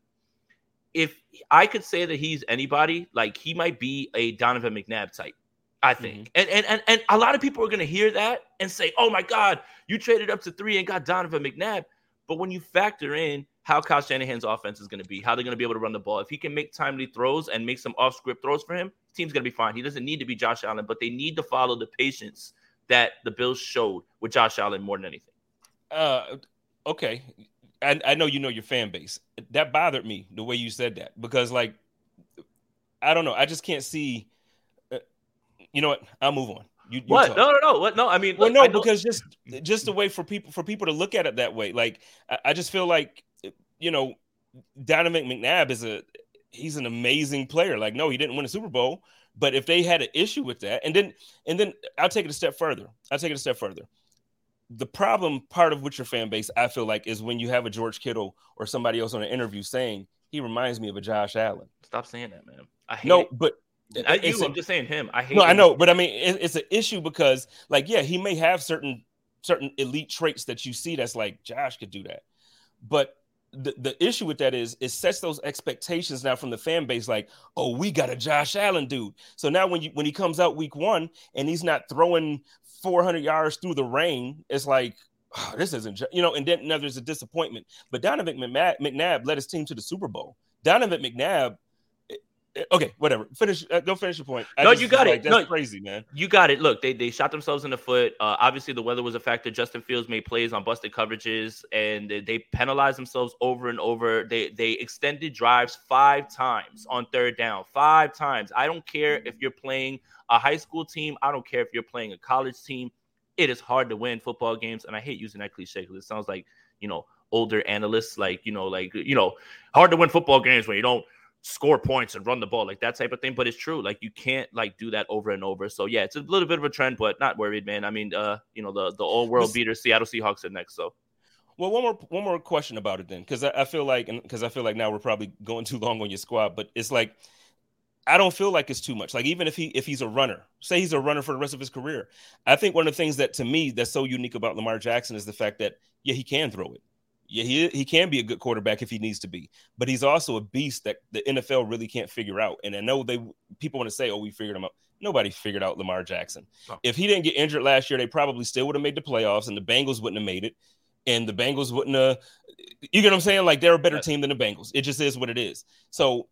if I could say that he's anybody, like he might be a Donovan McNabb type. I think. Mm-hmm. And, and and and a lot of people are going to hear that and say, "Oh my God, you traded up to three and got Donovan McNabb." But when you factor in how Kyle Shanahan's offense is going to be, how they're going to be able to run the ball, if he can make timely throws and make some off-script throws for him, team's going to be fine. He doesn't need to be Josh Allen, but they need to follow the patience that the Bills showed with Josh Allen more than anything. Uh, okay. I, I know you know your fan base. That bothered me the way you said that because, like, I don't know. I just can't see you know what? I'll move on. You, you what? Talk. No, no, no. What? No, I mean, well, no, because just just a way for people for people to look at it that way. Like, I, I just feel like, you know, Donovan McNabb is a he's an amazing player. Like, no, he didn't win a Super Bowl, but if they had an issue with that, and then and then I'll take it a step further. I'll take it a step further. The problem, part of with your fan base, I feel like, is when you have a George Kittle or somebody else on an interview saying he reminds me of a Josh Allen. Stop saying that, man. I hate no, it. but I, you, I'm just saying him. I hate. No, him. I know, but I mean, it, it's an issue because, like, yeah, he may have certain certain elite traits that you see that's like Josh could do that, but the, the issue with that is it sets those expectations now from the fan base like oh we got a josh allen dude so now when you when he comes out week one and he's not throwing 400 yards through the rain it's like oh, this isn't you know and then now there's a disappointment but donovan mcnabb, McNabb led his team to the super bowl donovan mcnabb okay, whatever. Finish. Uh, go finish your point. I no, you got like, it. That's no, crazy, man. You got it. Look, they they shot themselves in the foot. Uh, obviously, the weather was a factor. Justin Fields made plays on busted coverages, and they, they penalized themselves over and over. They they extended drives five times on third down. Five times. I don't care if you're playing a high school team. I don't care if you're playing a college team. It is hard to win football games, and I hate using that cliche because it sounds like you know older analysts, like you know, like you know, hard to win football games when you don't score points and run the ball, like that type of thing. But it's true, like you can't like do that over and over. So yeah, it's a little bit of a trend, but not worried, man. I mean, uh, you know, the the all world beater Seattle Seahawks are next, so. Well, one more one more question about it then, because I, I, feel like, because I feel like now we're probably going too long on your squad, but it's like I don't feel like it's too much. Like even if he if he's a runner, say he's a runner for the rest of his career, I think one of the things that to me that's so unique about Lamar Jackson is the fact that yeah he can throw it. Yeah, he he can be a good quarterback if he needs to be, but he's also a beast that the NFL really can't figure out. And I know they people want to say, "Oh, we figured him out." Nobody figured out Lamar Jackson. No. If he didn't get injured last year, they probably still would have made the playoffs, and the Bengals wouldn't have made it. And the Bengals wouldn't have. You get what I'm saying? Like they're a better team than the Bengals. It just is what it is. So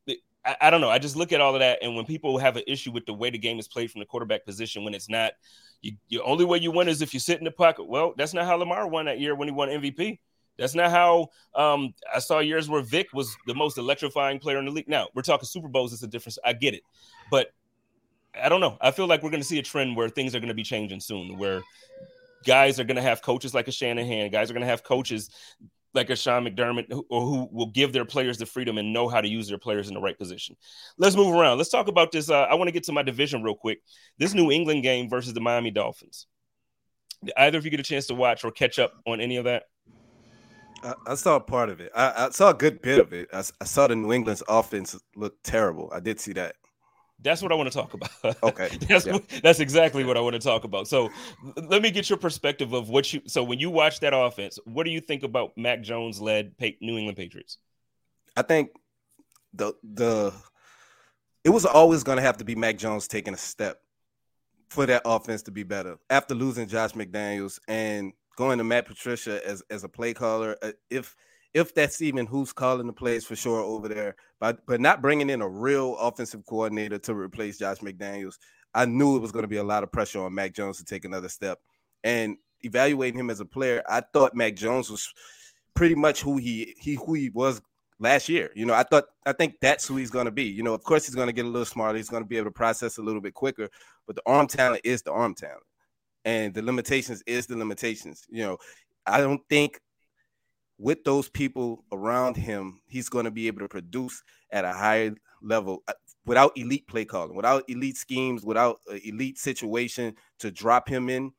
I, I don't know. I just look at all of that, and when people have an issue with the way the game is played from the quarterback position, when it's not, you, the only way you win is if you sit in the pocket. Well, that's not how Lamar won that year when he won MVP. That's not how um, I saw years where Vic was the most electrifying player in the league. Now we're talking Super Bowls; it's a difference. I get it, but I don't know. I feel like we're going to see a trend where things are going to be changing soon, where guys are going to have coaches like a Shanahan, guys are going to have coaches like a Sean McDermott, who, or who will give their players the freedom and know how to use their players in the right position. Let's move around. Let's talk about this. Uh, I want to get to my division real quick. This New England game versus the Miami Dolphins. Either of you get a chance to watch or catch up on any of that? I, I saw part of it. I, I saw a good bit of it. I saw the New England's offense look terrible. I did see that. That's what I want to talk about. Okay, that's yeah. what- that's exactly what I want to talk about. So let me get your perspective of what you. So when you watch that offense, what do you think about Mac Jones led Pa- New England Patriots? I think the the it was always going to have to be Mac Jones taking a step for that offense to be better after losing Josh McDaniels and going to Matt Patricia as as a play caller. uh, If if that's even who's calling the plays for sure over there, but but not bringing in a real offensive coordinator to replace Josh McDaniels, I knew it was going to be a lot of pressure on Mac Jones to take another step. And evaluating him as a player, I thought Mac Jones was pretty much who he he who he was last year. You know, I thought I think that's who he's going to be. You know, of course he's going to get a little smarter. He's going to be able to process a little bit quicker, but the arm talent is the arm talent. And the limitations is the limitations. You know, I don't think with those people around him, he's going to be able to produce at a higher level uh, without elite play calling, without elite schemes, without elite situation to drop him in.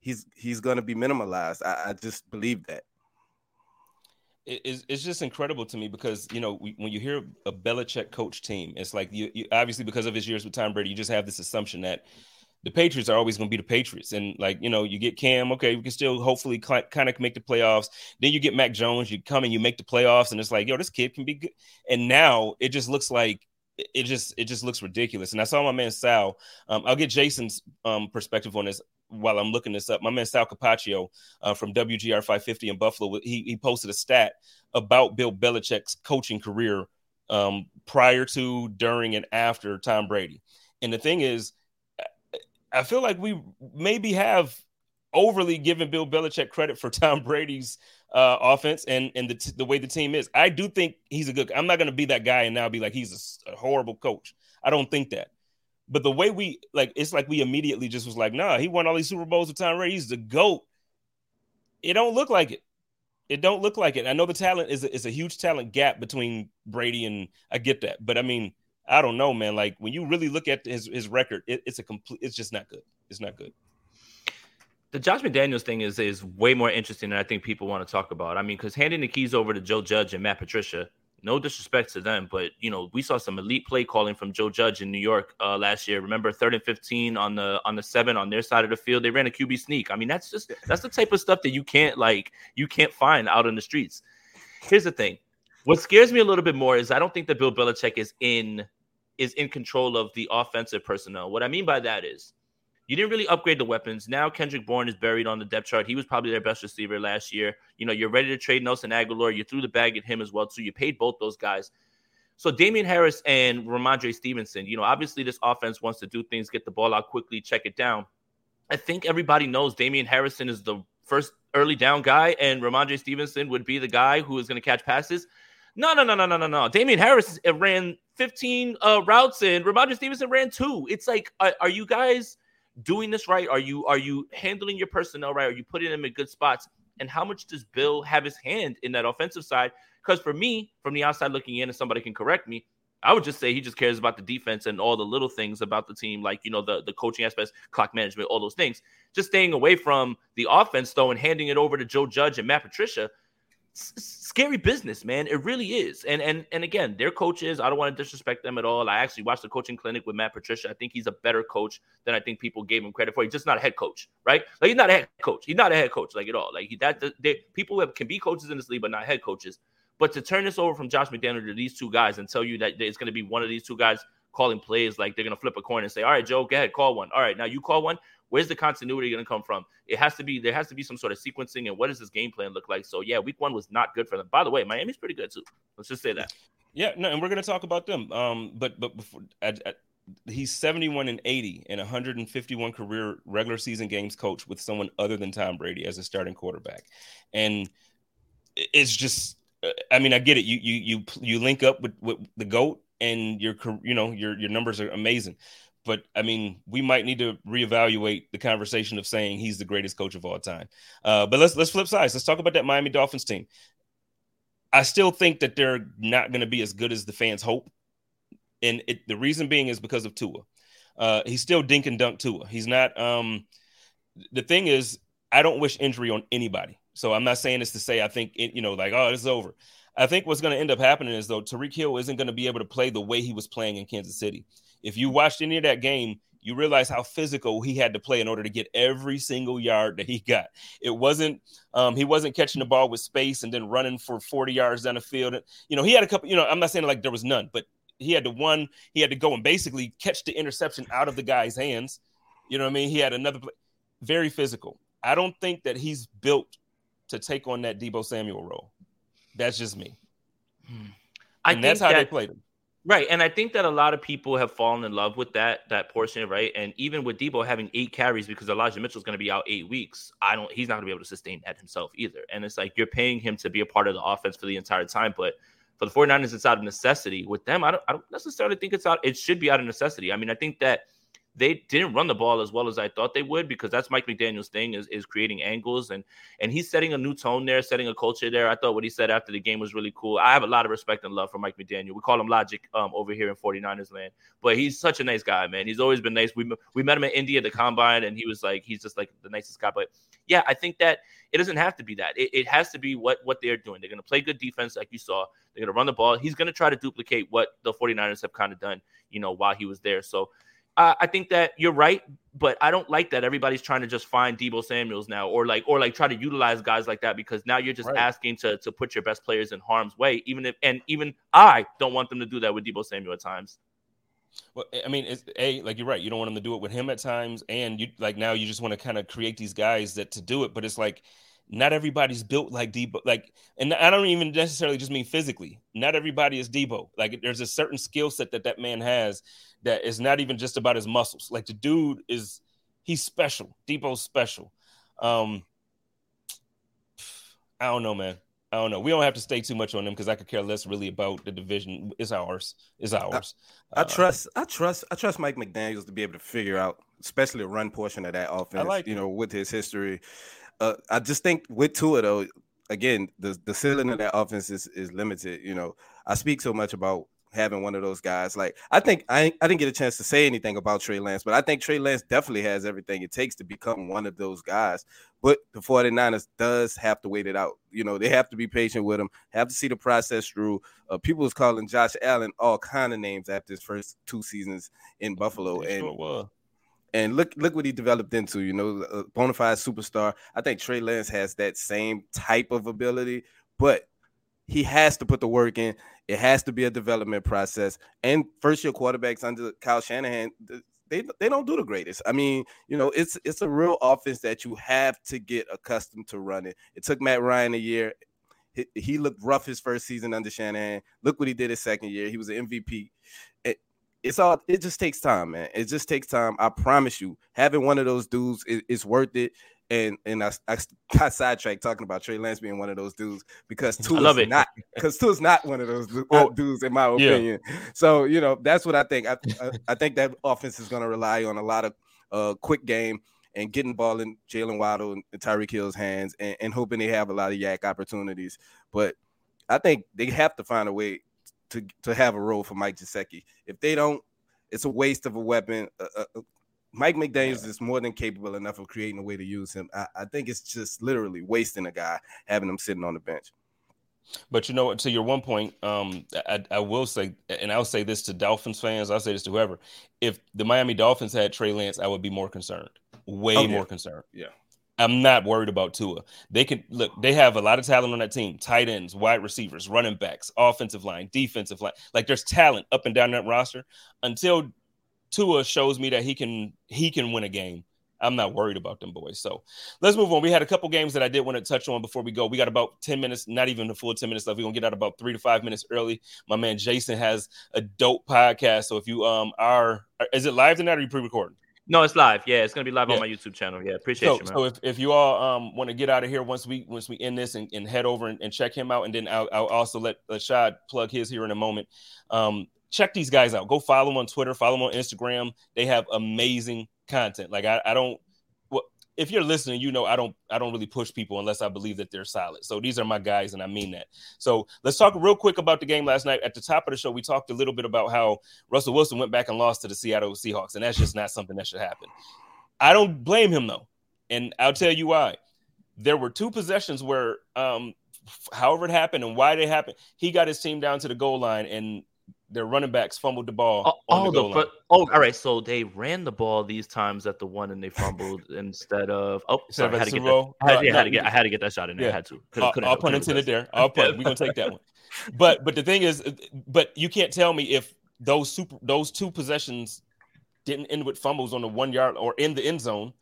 He's he's going to be minimalized. I, I just believe that. it's, it's just incredible to me because you know when you hear a Belichick coach team, it's like you, you obviously because of his years with Tom Brady, you just have this assumption that the Patriots are always going to be the Patriots, and like you know you get Cam, okay, we can still hopefully kind of make the playoffs. Then you get Mac Jones, you come and you make the playoffs, and it's like yo, this kid can be good. And now it just looks like it- it just it just looks ridiculous. And I saw my man Sal. Um, I'll get Jason's um, perspective on this while I'm looking this up. My man Sal Capaccio uh, from WGR 550 in Buffalo, he, he posted a stat about Bill Belichick's coaching career um, prior to, during, and after Tom Brady. And the thing is, I feel like we maybe have overly given Bill Belichick credit for Tom Brady's uh, offense and and the, t- the way the team is. I do think he's a good. I'm not going to be that guy and now be like he's a horrible coach. I don't think that. But the way we like, it's like we immediately just was like, nah, he won all these Super Bowls with Tom Brady. He's the goat. It don't look like it. It don't look like it. I know the talent is a, is a huge talent gap between Brady and I get that, but I mean, I don't know, man. Like when you really look at his his record, it, it's a complete. It's just not good. It's not good. the Josh McDaniels thing is is way more interesting than I think people want to talk about. I mean, because handing the keys over to Joe Judge and Matt Patricia, no disrespect to them, but you know we saw some elite play calling from Joe Judge in New York uh, last year. Remember, third and fifteen on the on the seven on their side of the field, they ran a QB sneak. I mean, that's just that's the type of stuff that you can't like you can't find out in the streets. Here's the thing: what scares me a little bit more is I don't think that Bill Belichick is in is in control of the offensive personnel. What I mean by that is you didn't really upgrade the weapons. Now Kendrick Bourne is buried on the depth chart. He was probably their best receiver last year. You know, you're ready to trade Nelson Agholor. You threw the bag at him as well, too. You paid both those guys. So Damien Harris and Rhamondre Stevenson, you know, obviously this offense wants to do things, get the ball out quickly, check it down. I think everybody knows Damien Harrison is the first early down guy, and Rhamondre Stevenson would be the guy who is going to catch passes. No, no, no, no, no, no, no. Damien Harris uh, ran 15 uh, routes and Rhamondre Stevenson ran two. It's like, are, are you guys doing this right? Are you are you handling your personnel right? Are you putting them in good spots? And how much does Bill have his hand in that offensive side? Because for me, from the outside looking in, and somebody can correct me, I would just say he just cares about the defense and all the little things about the team, like you know the the coaching aspects, clock management, all those things. Just staying away from the offense though and handing it over to Joe Judge and Matt Patricia. Scary business, man. It really is. And and and again, their coaches, I don't want to disrespect them at all. I actually watched the coaching clinic with Matt Patricia. I think he's a better coach than I think people gave him credit for. He's just not a head coach, right? Like he's not a head coach. He's not a head coach like at all. Like he, that they, people have, can be coaches in this league, but not head coaches. But to turn this over from Josh McDaniel to these two guys and tell you that it's going to be one of these two guys calling plays, like they're going to flip a coin and say, "All right, Joe, go ahead, call one." All right, now you call one. Where's the continuity going to come from? It has to be there has to be some sort of sequencing and what does this game plan look like? So yeah, week one was not good for them. By the way, Miami's pretty good too. Let's just say that. Yeah, no, and we're going to talk about them. Um, but but before at, at, he's 71 and 80 and 151 career regular season games coach with someone other than Tom Brady as a starting quarterback, and it's just. uh, I mean, I get it. You you you you link up with, with the goat, and your you know your your numbers are amazing. But I mean, we might need to reevaluate the conversation of saying he's the greatest coach of all time. Uh, but let's let's flip sides. Let's talk about that Miami Dolphins team. I still think that they're not going to be as good as the fans hope, and it, the reason being is because of Tua. Uh, he's still dink and dunk Tua. He's not. Um, the thing is, I don't wish injury on anybody. So I'm not saying this to say I think it, you know, like oh, this is over. I think what's going to end up happening is though Tyreek Hill isn't going to be able to play the way he was playing in Kansas City. If you watched any of that game, you realize how physical he had to play in order to get every single yard that he got. It wasn't um, he wasn't catching the ball with space and then running for 40 yards down the field. You know, he had a couple, you know, I'm not saying like there was none, but he had to one, he had to go and basically catch the interception out of the guy's hands. You know what I mean? He had another play. Very physical. I don't think that he's built to take on that Deebo Samuel role. That's just me. I and that's think how that- they played him. Right, and I think that a lot of people have fallen in love with that that portion, right? And even with Deebo having eight carries because Elijah Mitchell's going to be out eight weeks, I don't. He's not going to be able to sustain that himself either. And it's like you're paying him to be a part of the offense for the entire time, but for the 49ers, it's out of necessity. With them, I don't. I don't necessarily think it's out. It should be out of necessity. I mean, I think that they didn't run the ball as well as I thought they would because that's Mike McDaniel's thing is, is creating angles and and he's setting a new tone there, setting a culture there. I thought what he said after the game was really cool. I have a lot of respect and love for Mike McDaniel. We call him Logic um, over here in 49ers land, but he's such a nice guy, man. He's always been nice. We we met him in Indy at the combine and he was like he's just like the nicest guy. But yeah, I think that it doesn't have to be that. It, it has to be what what they're doing. They're going to play good defense like you saw. They're going to run the ball. He's going to try to duplicate what the 49ers have kind of done, you know, while he was there. So uh, I think that you're right, but I don't like that everybody's trying to just find Deebo Samuels now, or like, or like try to utilize guys like that because now you're just Right. asking to to put your best players in harm's way. Even if, and even I don't want them to do that with Deebo Samuel at times. Well, I mean, it's a like you're right. You don't want them to do it with him at times, and you like now you just want to kind of create these guys that to do it. But it's like not everybody's built like Deebo. Like, and I don't even necessarily just mean physically. Not everybody is Deebo. Like, there's a certain skill set that that man has that is not even just about his muscles. Like the dude is he's special. Deebo's special. Um, I don't know, man. I don't know. We don't have to stay too much on them because I could care less really about the division. It's ours. It's ours. I Uh, trust, I trust, I trust Mike McDaniel's to be able to figure out, especially the run portion of that offense. like you it. know, with his history, uh, I just think with Tua though, again, the the ceiling of that offense is is limited. You know, I speak so much about having one of those guys. Like, I think I I didn't get a chance to say anything about Trey Lance, but I think Trey Lance definitely has everything it takes to become one of those guys. But the 49ers does have to wait it out. You know, they have to be patient with him, have to see the process through. Uh, people was calling Josh Allen all kind of names after his first two seasons in Buffalo, it and sure. And look look what he developed into. You know, a bona fide superstar. I think Trey Lance has that same type of ability, but he has to put the work in. It has to be a development process. And first year quarterbacks under Kyle Shanahan, they they don't do the greatest. I mean, you know, it's it's a real offense that you have to get accustomed to running. It took Matt Ryan a year. He, he looked rough his first season under Shanahan. Look what he did his second year. He was an MVP. It, it's all it just takes time, man. It just takes time. I promise you, having one of those dudes is, is worth it. And and I, I got sidetracked talking about Trey Lance being one of those dudes because two love it. not because Tua's not one of those Well, dudes in my yeah. opinion. So you know that's what I think. I I, I think that offense is going to rely on a lot of uh quick game and getting ball in Jaylen Waddle and Tyreek Hill's hands and, and hoping they have a lot of YAC opportunities. But I think they have to find a way to to have a role for Mike Gesicki. If they don't, it's a waste of a weapon. Uh, uh, uh, Mike McDaniel's is more than capable enough of creating a way to use him. I, I think it's just literally wasting a guy having him sitting on the bench. But you know, to your one point, um, I, I will say, and I'll say this to Dolphins fans, I'll say this to whoever: if the Miami Dolphins had Trey Lance, I would be more concerned, way Oh, yeah. more concerned. Yeah. I'm not worried about Tua. They can look, they have a lot of talent on that team tight ends, wide receivers, running backs, offensive line, defensive line. Like there's talent up and down that roster. Until Tua shows me that he can he can win a game, I'm not worried about them boys. So let's move on. We had a couple games that I did want to touch on before we go. We got about 10 minutes, not even a full 10 minutes left. We're gonna get out about three to five minutes early. My man Jason has a dope podcast. So if you um are is it live tonight or are you pre-recording? No, it's live. Yeah, it's gonna be live Yeah. on my YouTube channel. Yeah, appreciate So, you, man. so if, if you all um, want to get out of here once we once we end this and, and head over and, and check him out, and then I'll, I'll also let Shad plug his here in a moment. Um, check these guys out. Go follow them on Twitter, follow them on Instagram. They have amazing content. Like I, I don't. If you're listening, you know I don't I don't really push people unless I believe that they're solid. So these are my guys, and I mean that. So let's talk real quick about the game last night. At the top of the show, we talked a little bit about how Russell Wilson went back and lost to the Seattle Seahawks, and that's just not something that should happen. I don't blame him though, and I'll tell you why. There were two possessions where, um, however it happened and why they happened, he got his team down to the goal line, and their running backs fumbled the ball Oh, oh, the the oh, all right. So they ran the ball these times at the one and they fumbled instead of. Oh, sorry, I had to get that. I had, Uh, yeah, no, had to get. I had to get that shot in there. Yeah. I had to. Couldn't all pun intended there. All pun. We're gonna take that one. But but the thing is, uh, but you can't tell me if those super those two possessions didn't end with fumbles on the one yard or in the end zone.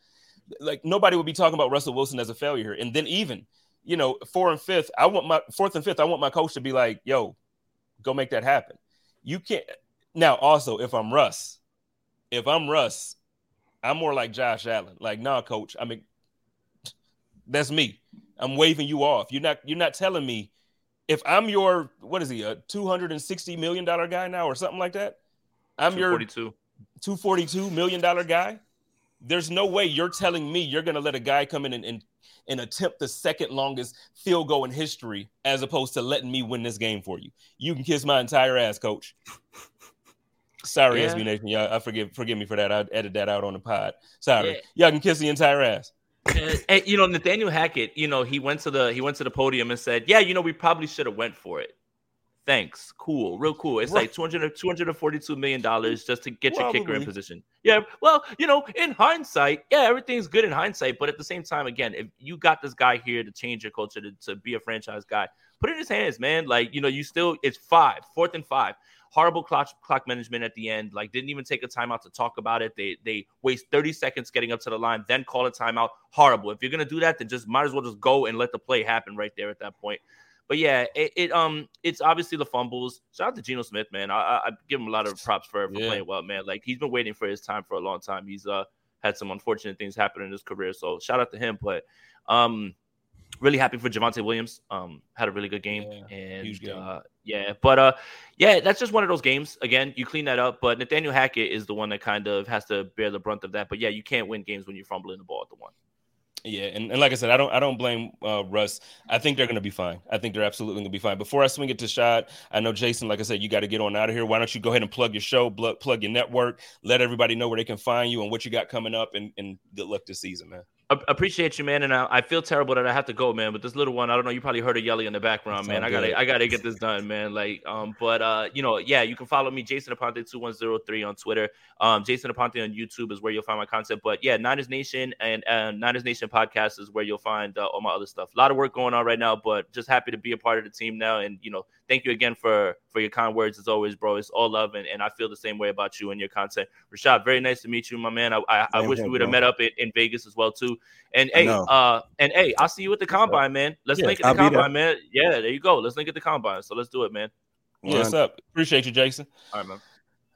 Like nobody would be talking about Russell Wilson as a failure here. And then even you know four and fifth, I want my fourth and fifth. I want my coach to be like, "Yo, go make that happen." You can't. Now also, if I'm Russ, if I'm Russ, I'm more like Josh Allen. Like, nah, coach. I mean, that's me. I'm waving you off. You're not. You're not telling me if I'm your what is he a 260 million dollar guy now or something like that. I'm your 242. 242 million dollar guy. There's no way you're telling me you're gonna let a guy come in and, and and attempt the second longest field goal in history as opposed to letting me win this game for you. You can kiss my entire ass, coach. Sorry, Yeah. SB Nation. Yeah, I forgive forgive me for that. I edit that out on the pod. Sorry. Yeah. Y'all can kiss the entire ass. and, and, you know Nathaniel Hackett, you know he went to the he went to the podium and said, "Yeah, you know we probably should have went for it." Thanks, cool, real cool. It's Right. like 200 242 million dollars just to get your kicker in position. Yeah, well, you know, in hindsight, yeah, everything's good in hindsight, but at the same time, again, if you got this guy here to change your culture to, to be a franchise guy, put it in his hands, man. Like you know, you still it's five, fourth and five. Horrible clock clock management at the end. Like didn't even take a timeout to talk about it. They they waste 30 seconds getting up to the line, then call a timeout. Horrible. If you're gonna do that, then just might as well just go and let the play happen right there at that point. But yeah, it, it um it's obviously the fumbles. Shout out to Geno Smith, man. I, I, I give him a lot of props for, for Yeah. playing well, man. Like he's been waiting for his time for a long time. He's uh had some unfortunate things happen in his career, so shout out to him. But um really happy for Javonte Williams. Um had a really good game Yeah, and game. uh yeah, but uh yeah, that's just one of those games. Again, you clean that up, but Nathaniel Hackett is the one that kind of has to bear the brunt of that. But yeah, you can't win games when you're fumbling the ball at the one. Yeah, and, and like I said, I don't I don't blame uh, Russ. I think they're going to be fine. I think they're absolutely going to be fine. Before I swing it to Shad, I know Jason. Like I said, you got to get on out of here. Why don't you go ahead and plug your show, plug, plug your network, let everybody know where they can find you and what you got coming up, and, and good luck this season, man. A- appreciate you, man, and I, I feel terrible that I have to go, man. But this little one, I don't know. You probably heard her yelling in the background, man. I gotta, good. I gotta get this done, man. Like, um, but uh, you know, yeah, you can follow me, Jason Aponte two one zero three on Twitter. Um, Jason Aponte on YouTube is where you'll find my content. But yeah, Niners Nation and uh, Niners Nation podcast is where you'll find uh, all my other stuff. A lot of work going on right now, but just happy to be a part of the team now. And you know, thank you again for for your kind words as always, bro. It's all love, and, and I feel the same way about you and your content. Rashad, very nice to meet you, my man. I I, I wish here, we would have met up in, in Vegas as well too. And hey, uh, and hey, I'll see you at the combine, man. Let's Yeah, link at I'll the there. combine, man. Yeah, there you go. Let's link at the combine. So let's do it, man. Yeah, what's up? Appreciate you, Jason. All right, man.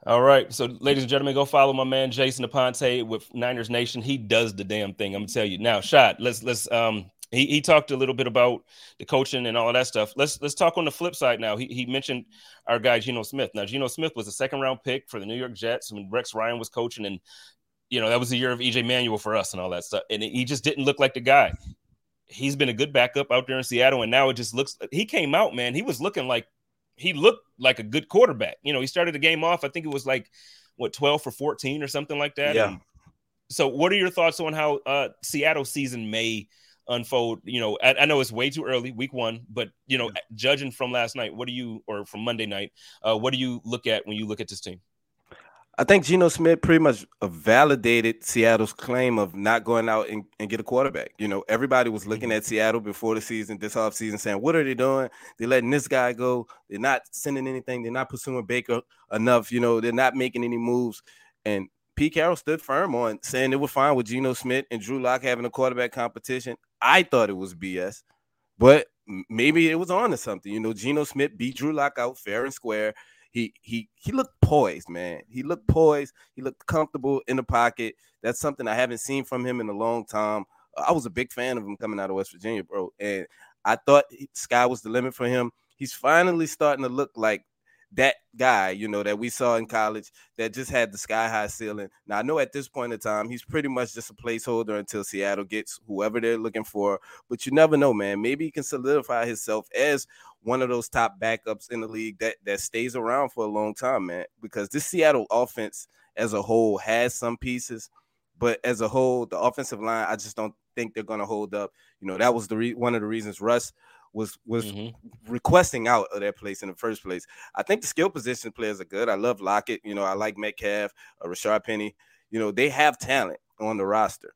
All right, so ladies and gentlemen, go follow my man Jason Aponte with Niners Nation. He does the damn thing. I'm gonna tell you now. Shot. Let's let's um. He, he talked a little bit about the coaching and all that stuff. Let's let's talk on the flip side now. He, he mentioned our guy Geno Smith. Now Geno Smith was a second round pick for the New York Jets when Rex Ryan was coaching, and you know that was the year of EJ Manuel for us and all that stuff. And he just didn't look like the guy. He's been a good backup out there in Seattle, and now it just looks. He came out, man. He was looking like he looked like a good quarterback. You know, he started the game off. I think it was like what 12 for 14 or something like that. Yeah. And so, what are your thoughts on how uh, Seattle season may unfold? You know, I, I, know it's way too early, week one, but you know, yeah. judging from last night, what do you or from Monday night, uh, what do you look at when you look at this team? I think Geno Smith pretty much validated Seattle's claim of not going out and, and get a quarterback. You know, everybody was looking mm-hmm. at Seattle before the season, this offseason, saying, What are they doing? They're letting this guy go. They're not sending anything. They're not pursuing Baker enough. You know, they're not making any moves. And Pete Carroll stood firm on saying it was fine with Geno Smith and Drew Lock having a quarterback competition. I thought it was BS, but maybe it was on to something. You know, Geno Smith beat Drew Lock out fair and square he he he looked poised, man. He looked poised. He looked comfortable in the pocket. That's something I haven't seen from him in a long time. I was a big fan of him coming out of West Virginia, bro, and I thought sky was the limit for him. He's finally starting to look like that guy, you know, that we saw in college that just had the sky high ceiling. Now I know at this point in time he's pretty much just a placeholder until Seattle gets whoever they're looking for. But you never know, man. Maybe he can solidify himself as one of those top backups in the league that that stays around for a long time, man. Because this Seattle offense as a whole has some pieces, but as a whole, the offensive line, I just don't think they're going to hold up. You know, that was the re- one of the reasons Russ was was mm-hmm. requesting out of that place in the first place. I think the skill position players are good. I love Lockett. You know, I like Metcalf, uh, Rashaad Penny. You know, they have talent on the roster.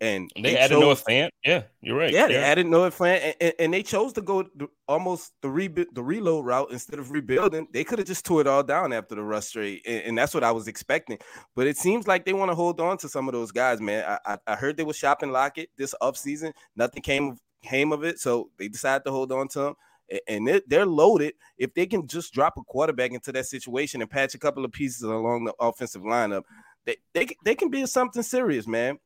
And they, they added chose, Noah Fant. Yeah, you're right. Yeah, they added Noah Fant, and, and, and, they chose to go almost the re- the reload route instead of rebuilding. They could have just tore it all down after the Russ trade, and, that's what I was expecting. But it seems like they want to hold on to some of those guys, man. I, I, I heard they were shopping Lockett this offseason. Nothing came of came of it. So they decided to hold on to him. And they're, loaded. If they can just drop a quarterback into that situation and patch a couple of pieces along the offensive lineup, they they, they can be something serious, man.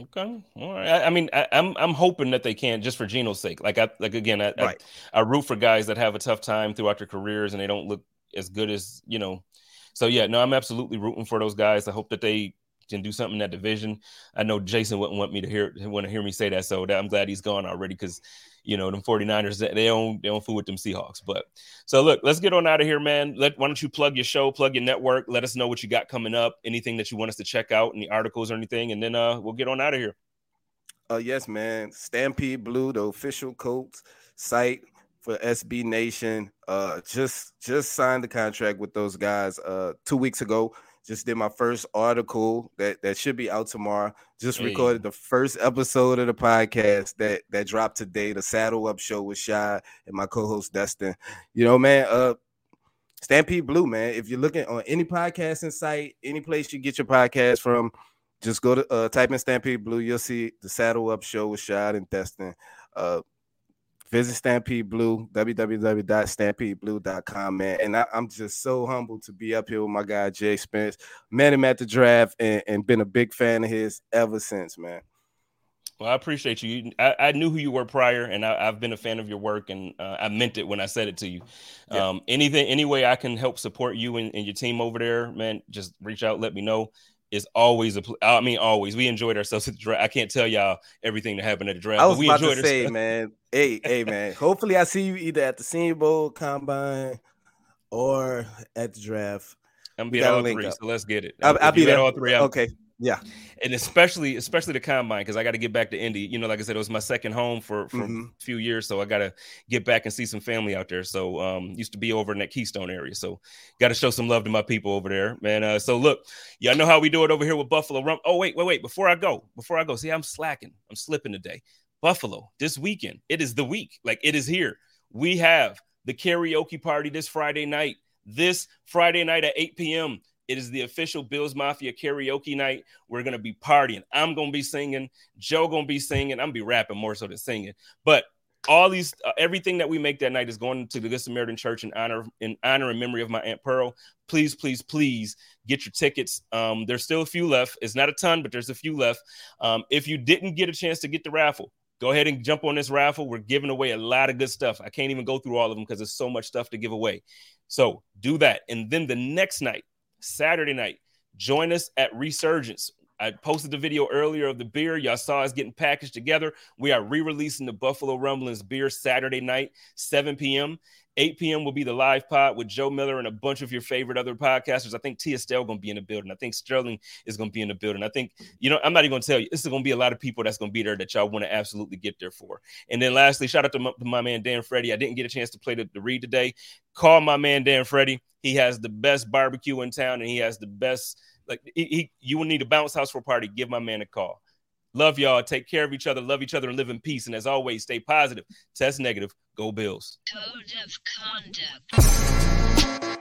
Okay, all right. I, I mean, I, am I'm, I'm hoping that they can just for Geno's sake. Like I like again, I, right. I, I root for guys that have a tough time throughout their careers and they don't look as good as you know. So yeah, no, I'm absolutely rooting for those guys. I hope that they can do something in that division. I know Jason wouldn't want me to hear want to hear me say that, so that, I'm glad he's gone already because you know them 49ers they don't they don't fool with them Seahawks. But so look, let's get on out of here, man. Let why don't you plug your show, plug your network, let us know what you got coming up, anything that you want us to check out, any articles or anything, and then uh we'll get on out of here. Uh yes, man. Stampede Blue, the official Colts site for SB Nation. Uh just just signed the contract with those guys uh two weeks ago. Just did my first article that that should be out tomorrow. Just hey. recorded the first episode of the podcast that that dropped today. The Saddle Up Show with Shy and my co-host Destin. You know, man. Uh, Stampede Blue, man. If you're looking on any podcasting site, any place you get your podcast from, just go to uh, type in Stampede Blue. You'll see the Saddle Up Show with Shad and Destin. Uh, visit Stampede Blue, www.stampedeblue.com, man. And I, am just so humbled to be up here with my guy Jay Spence. Met him at the draft and, and been a big fan of his ever since, man. Well, I appreciate you. I, I knew who you were prior, and I, have been a fan of your work, and uh, I meant it when I said it to you. Yeah. Um, anything, any way I can help support you and, and your team over there, man, just reach out, let me know is always a. I mean, always. We enjoyed ourselves at the draft. I can't tell y'all everything that happened at the draft. I was we about to say, man. Hey, hey, man. Hopefully, I see you either at the Senior Bowl combine or at the draft. I'm be all three, up. so let's get it. I'll, I'll be there. All three. I'm, okay. Yeah, and especially especially the combine because I got to get back to Indy. You know, like I said, it was my second home for for mm-hmm. a few years, so I got to get back and see some family out there. So, um, used to be over in that Keystone area, so got to show some love to my people over there, man. Uh, so look, y'all know how we do it over here with Buffalo Rum. Oh wait, wait, wait! Before I go, before I go, see, I'm slacking, I'm slipping today. Buffalo this weekend, it is the week, like it is here. We have the karaoke party this Friday night. This Friday night at 8 p.m. It is the official Bills Mafia karaoke night. We're gonna be partying. I'm gonna be singing. Joe gonna be singing. I'm gonna be rapping more so than singing. But all these, uh, everything that we make that night is going to the Good Samaritan Church in honor, in honor and memory of my aunt Pearl. Please, please, please get your tickets. Um, there's still a few left. It's not a ton, but there's a few left. Um, if you didn't get a chance to get the raffle, go ahead and jump on this raffle. We're giving away a lot of good stuff. I can't even go through all of them because there's so much stuff to give away. So do that, and then the next night Saturday night. Join us at Resurgence. I posted the video earlier of the beer. Y'all saw us getting packaged together. We are re-releasing the Buffalo Rumblings beer Saturday night, 7 p.m. 8 p.m. will be the live pod with Joe Miller and a bunch of your favorite other podcasters. I think Tia Stell going to be in the building. I think Sterling is going to be in the building. I think, you know, I'm not even going to tell you. This is going to be a lot of people that's going to be there that y'all want to absolutely get there for. And then lastly, shout out to my, to my man Dan Freddy. I didn't get a chance to play the, the read today. Call my man Dan Freddy. He has the best barbecue in town and he has the best – like he, he, you will need a bounce house for a party. Give my man a call. Love y'all. Take care of each other. Love each other and live in peace. And as always, stay positive. Test negative. Go Bills. Code of conduct.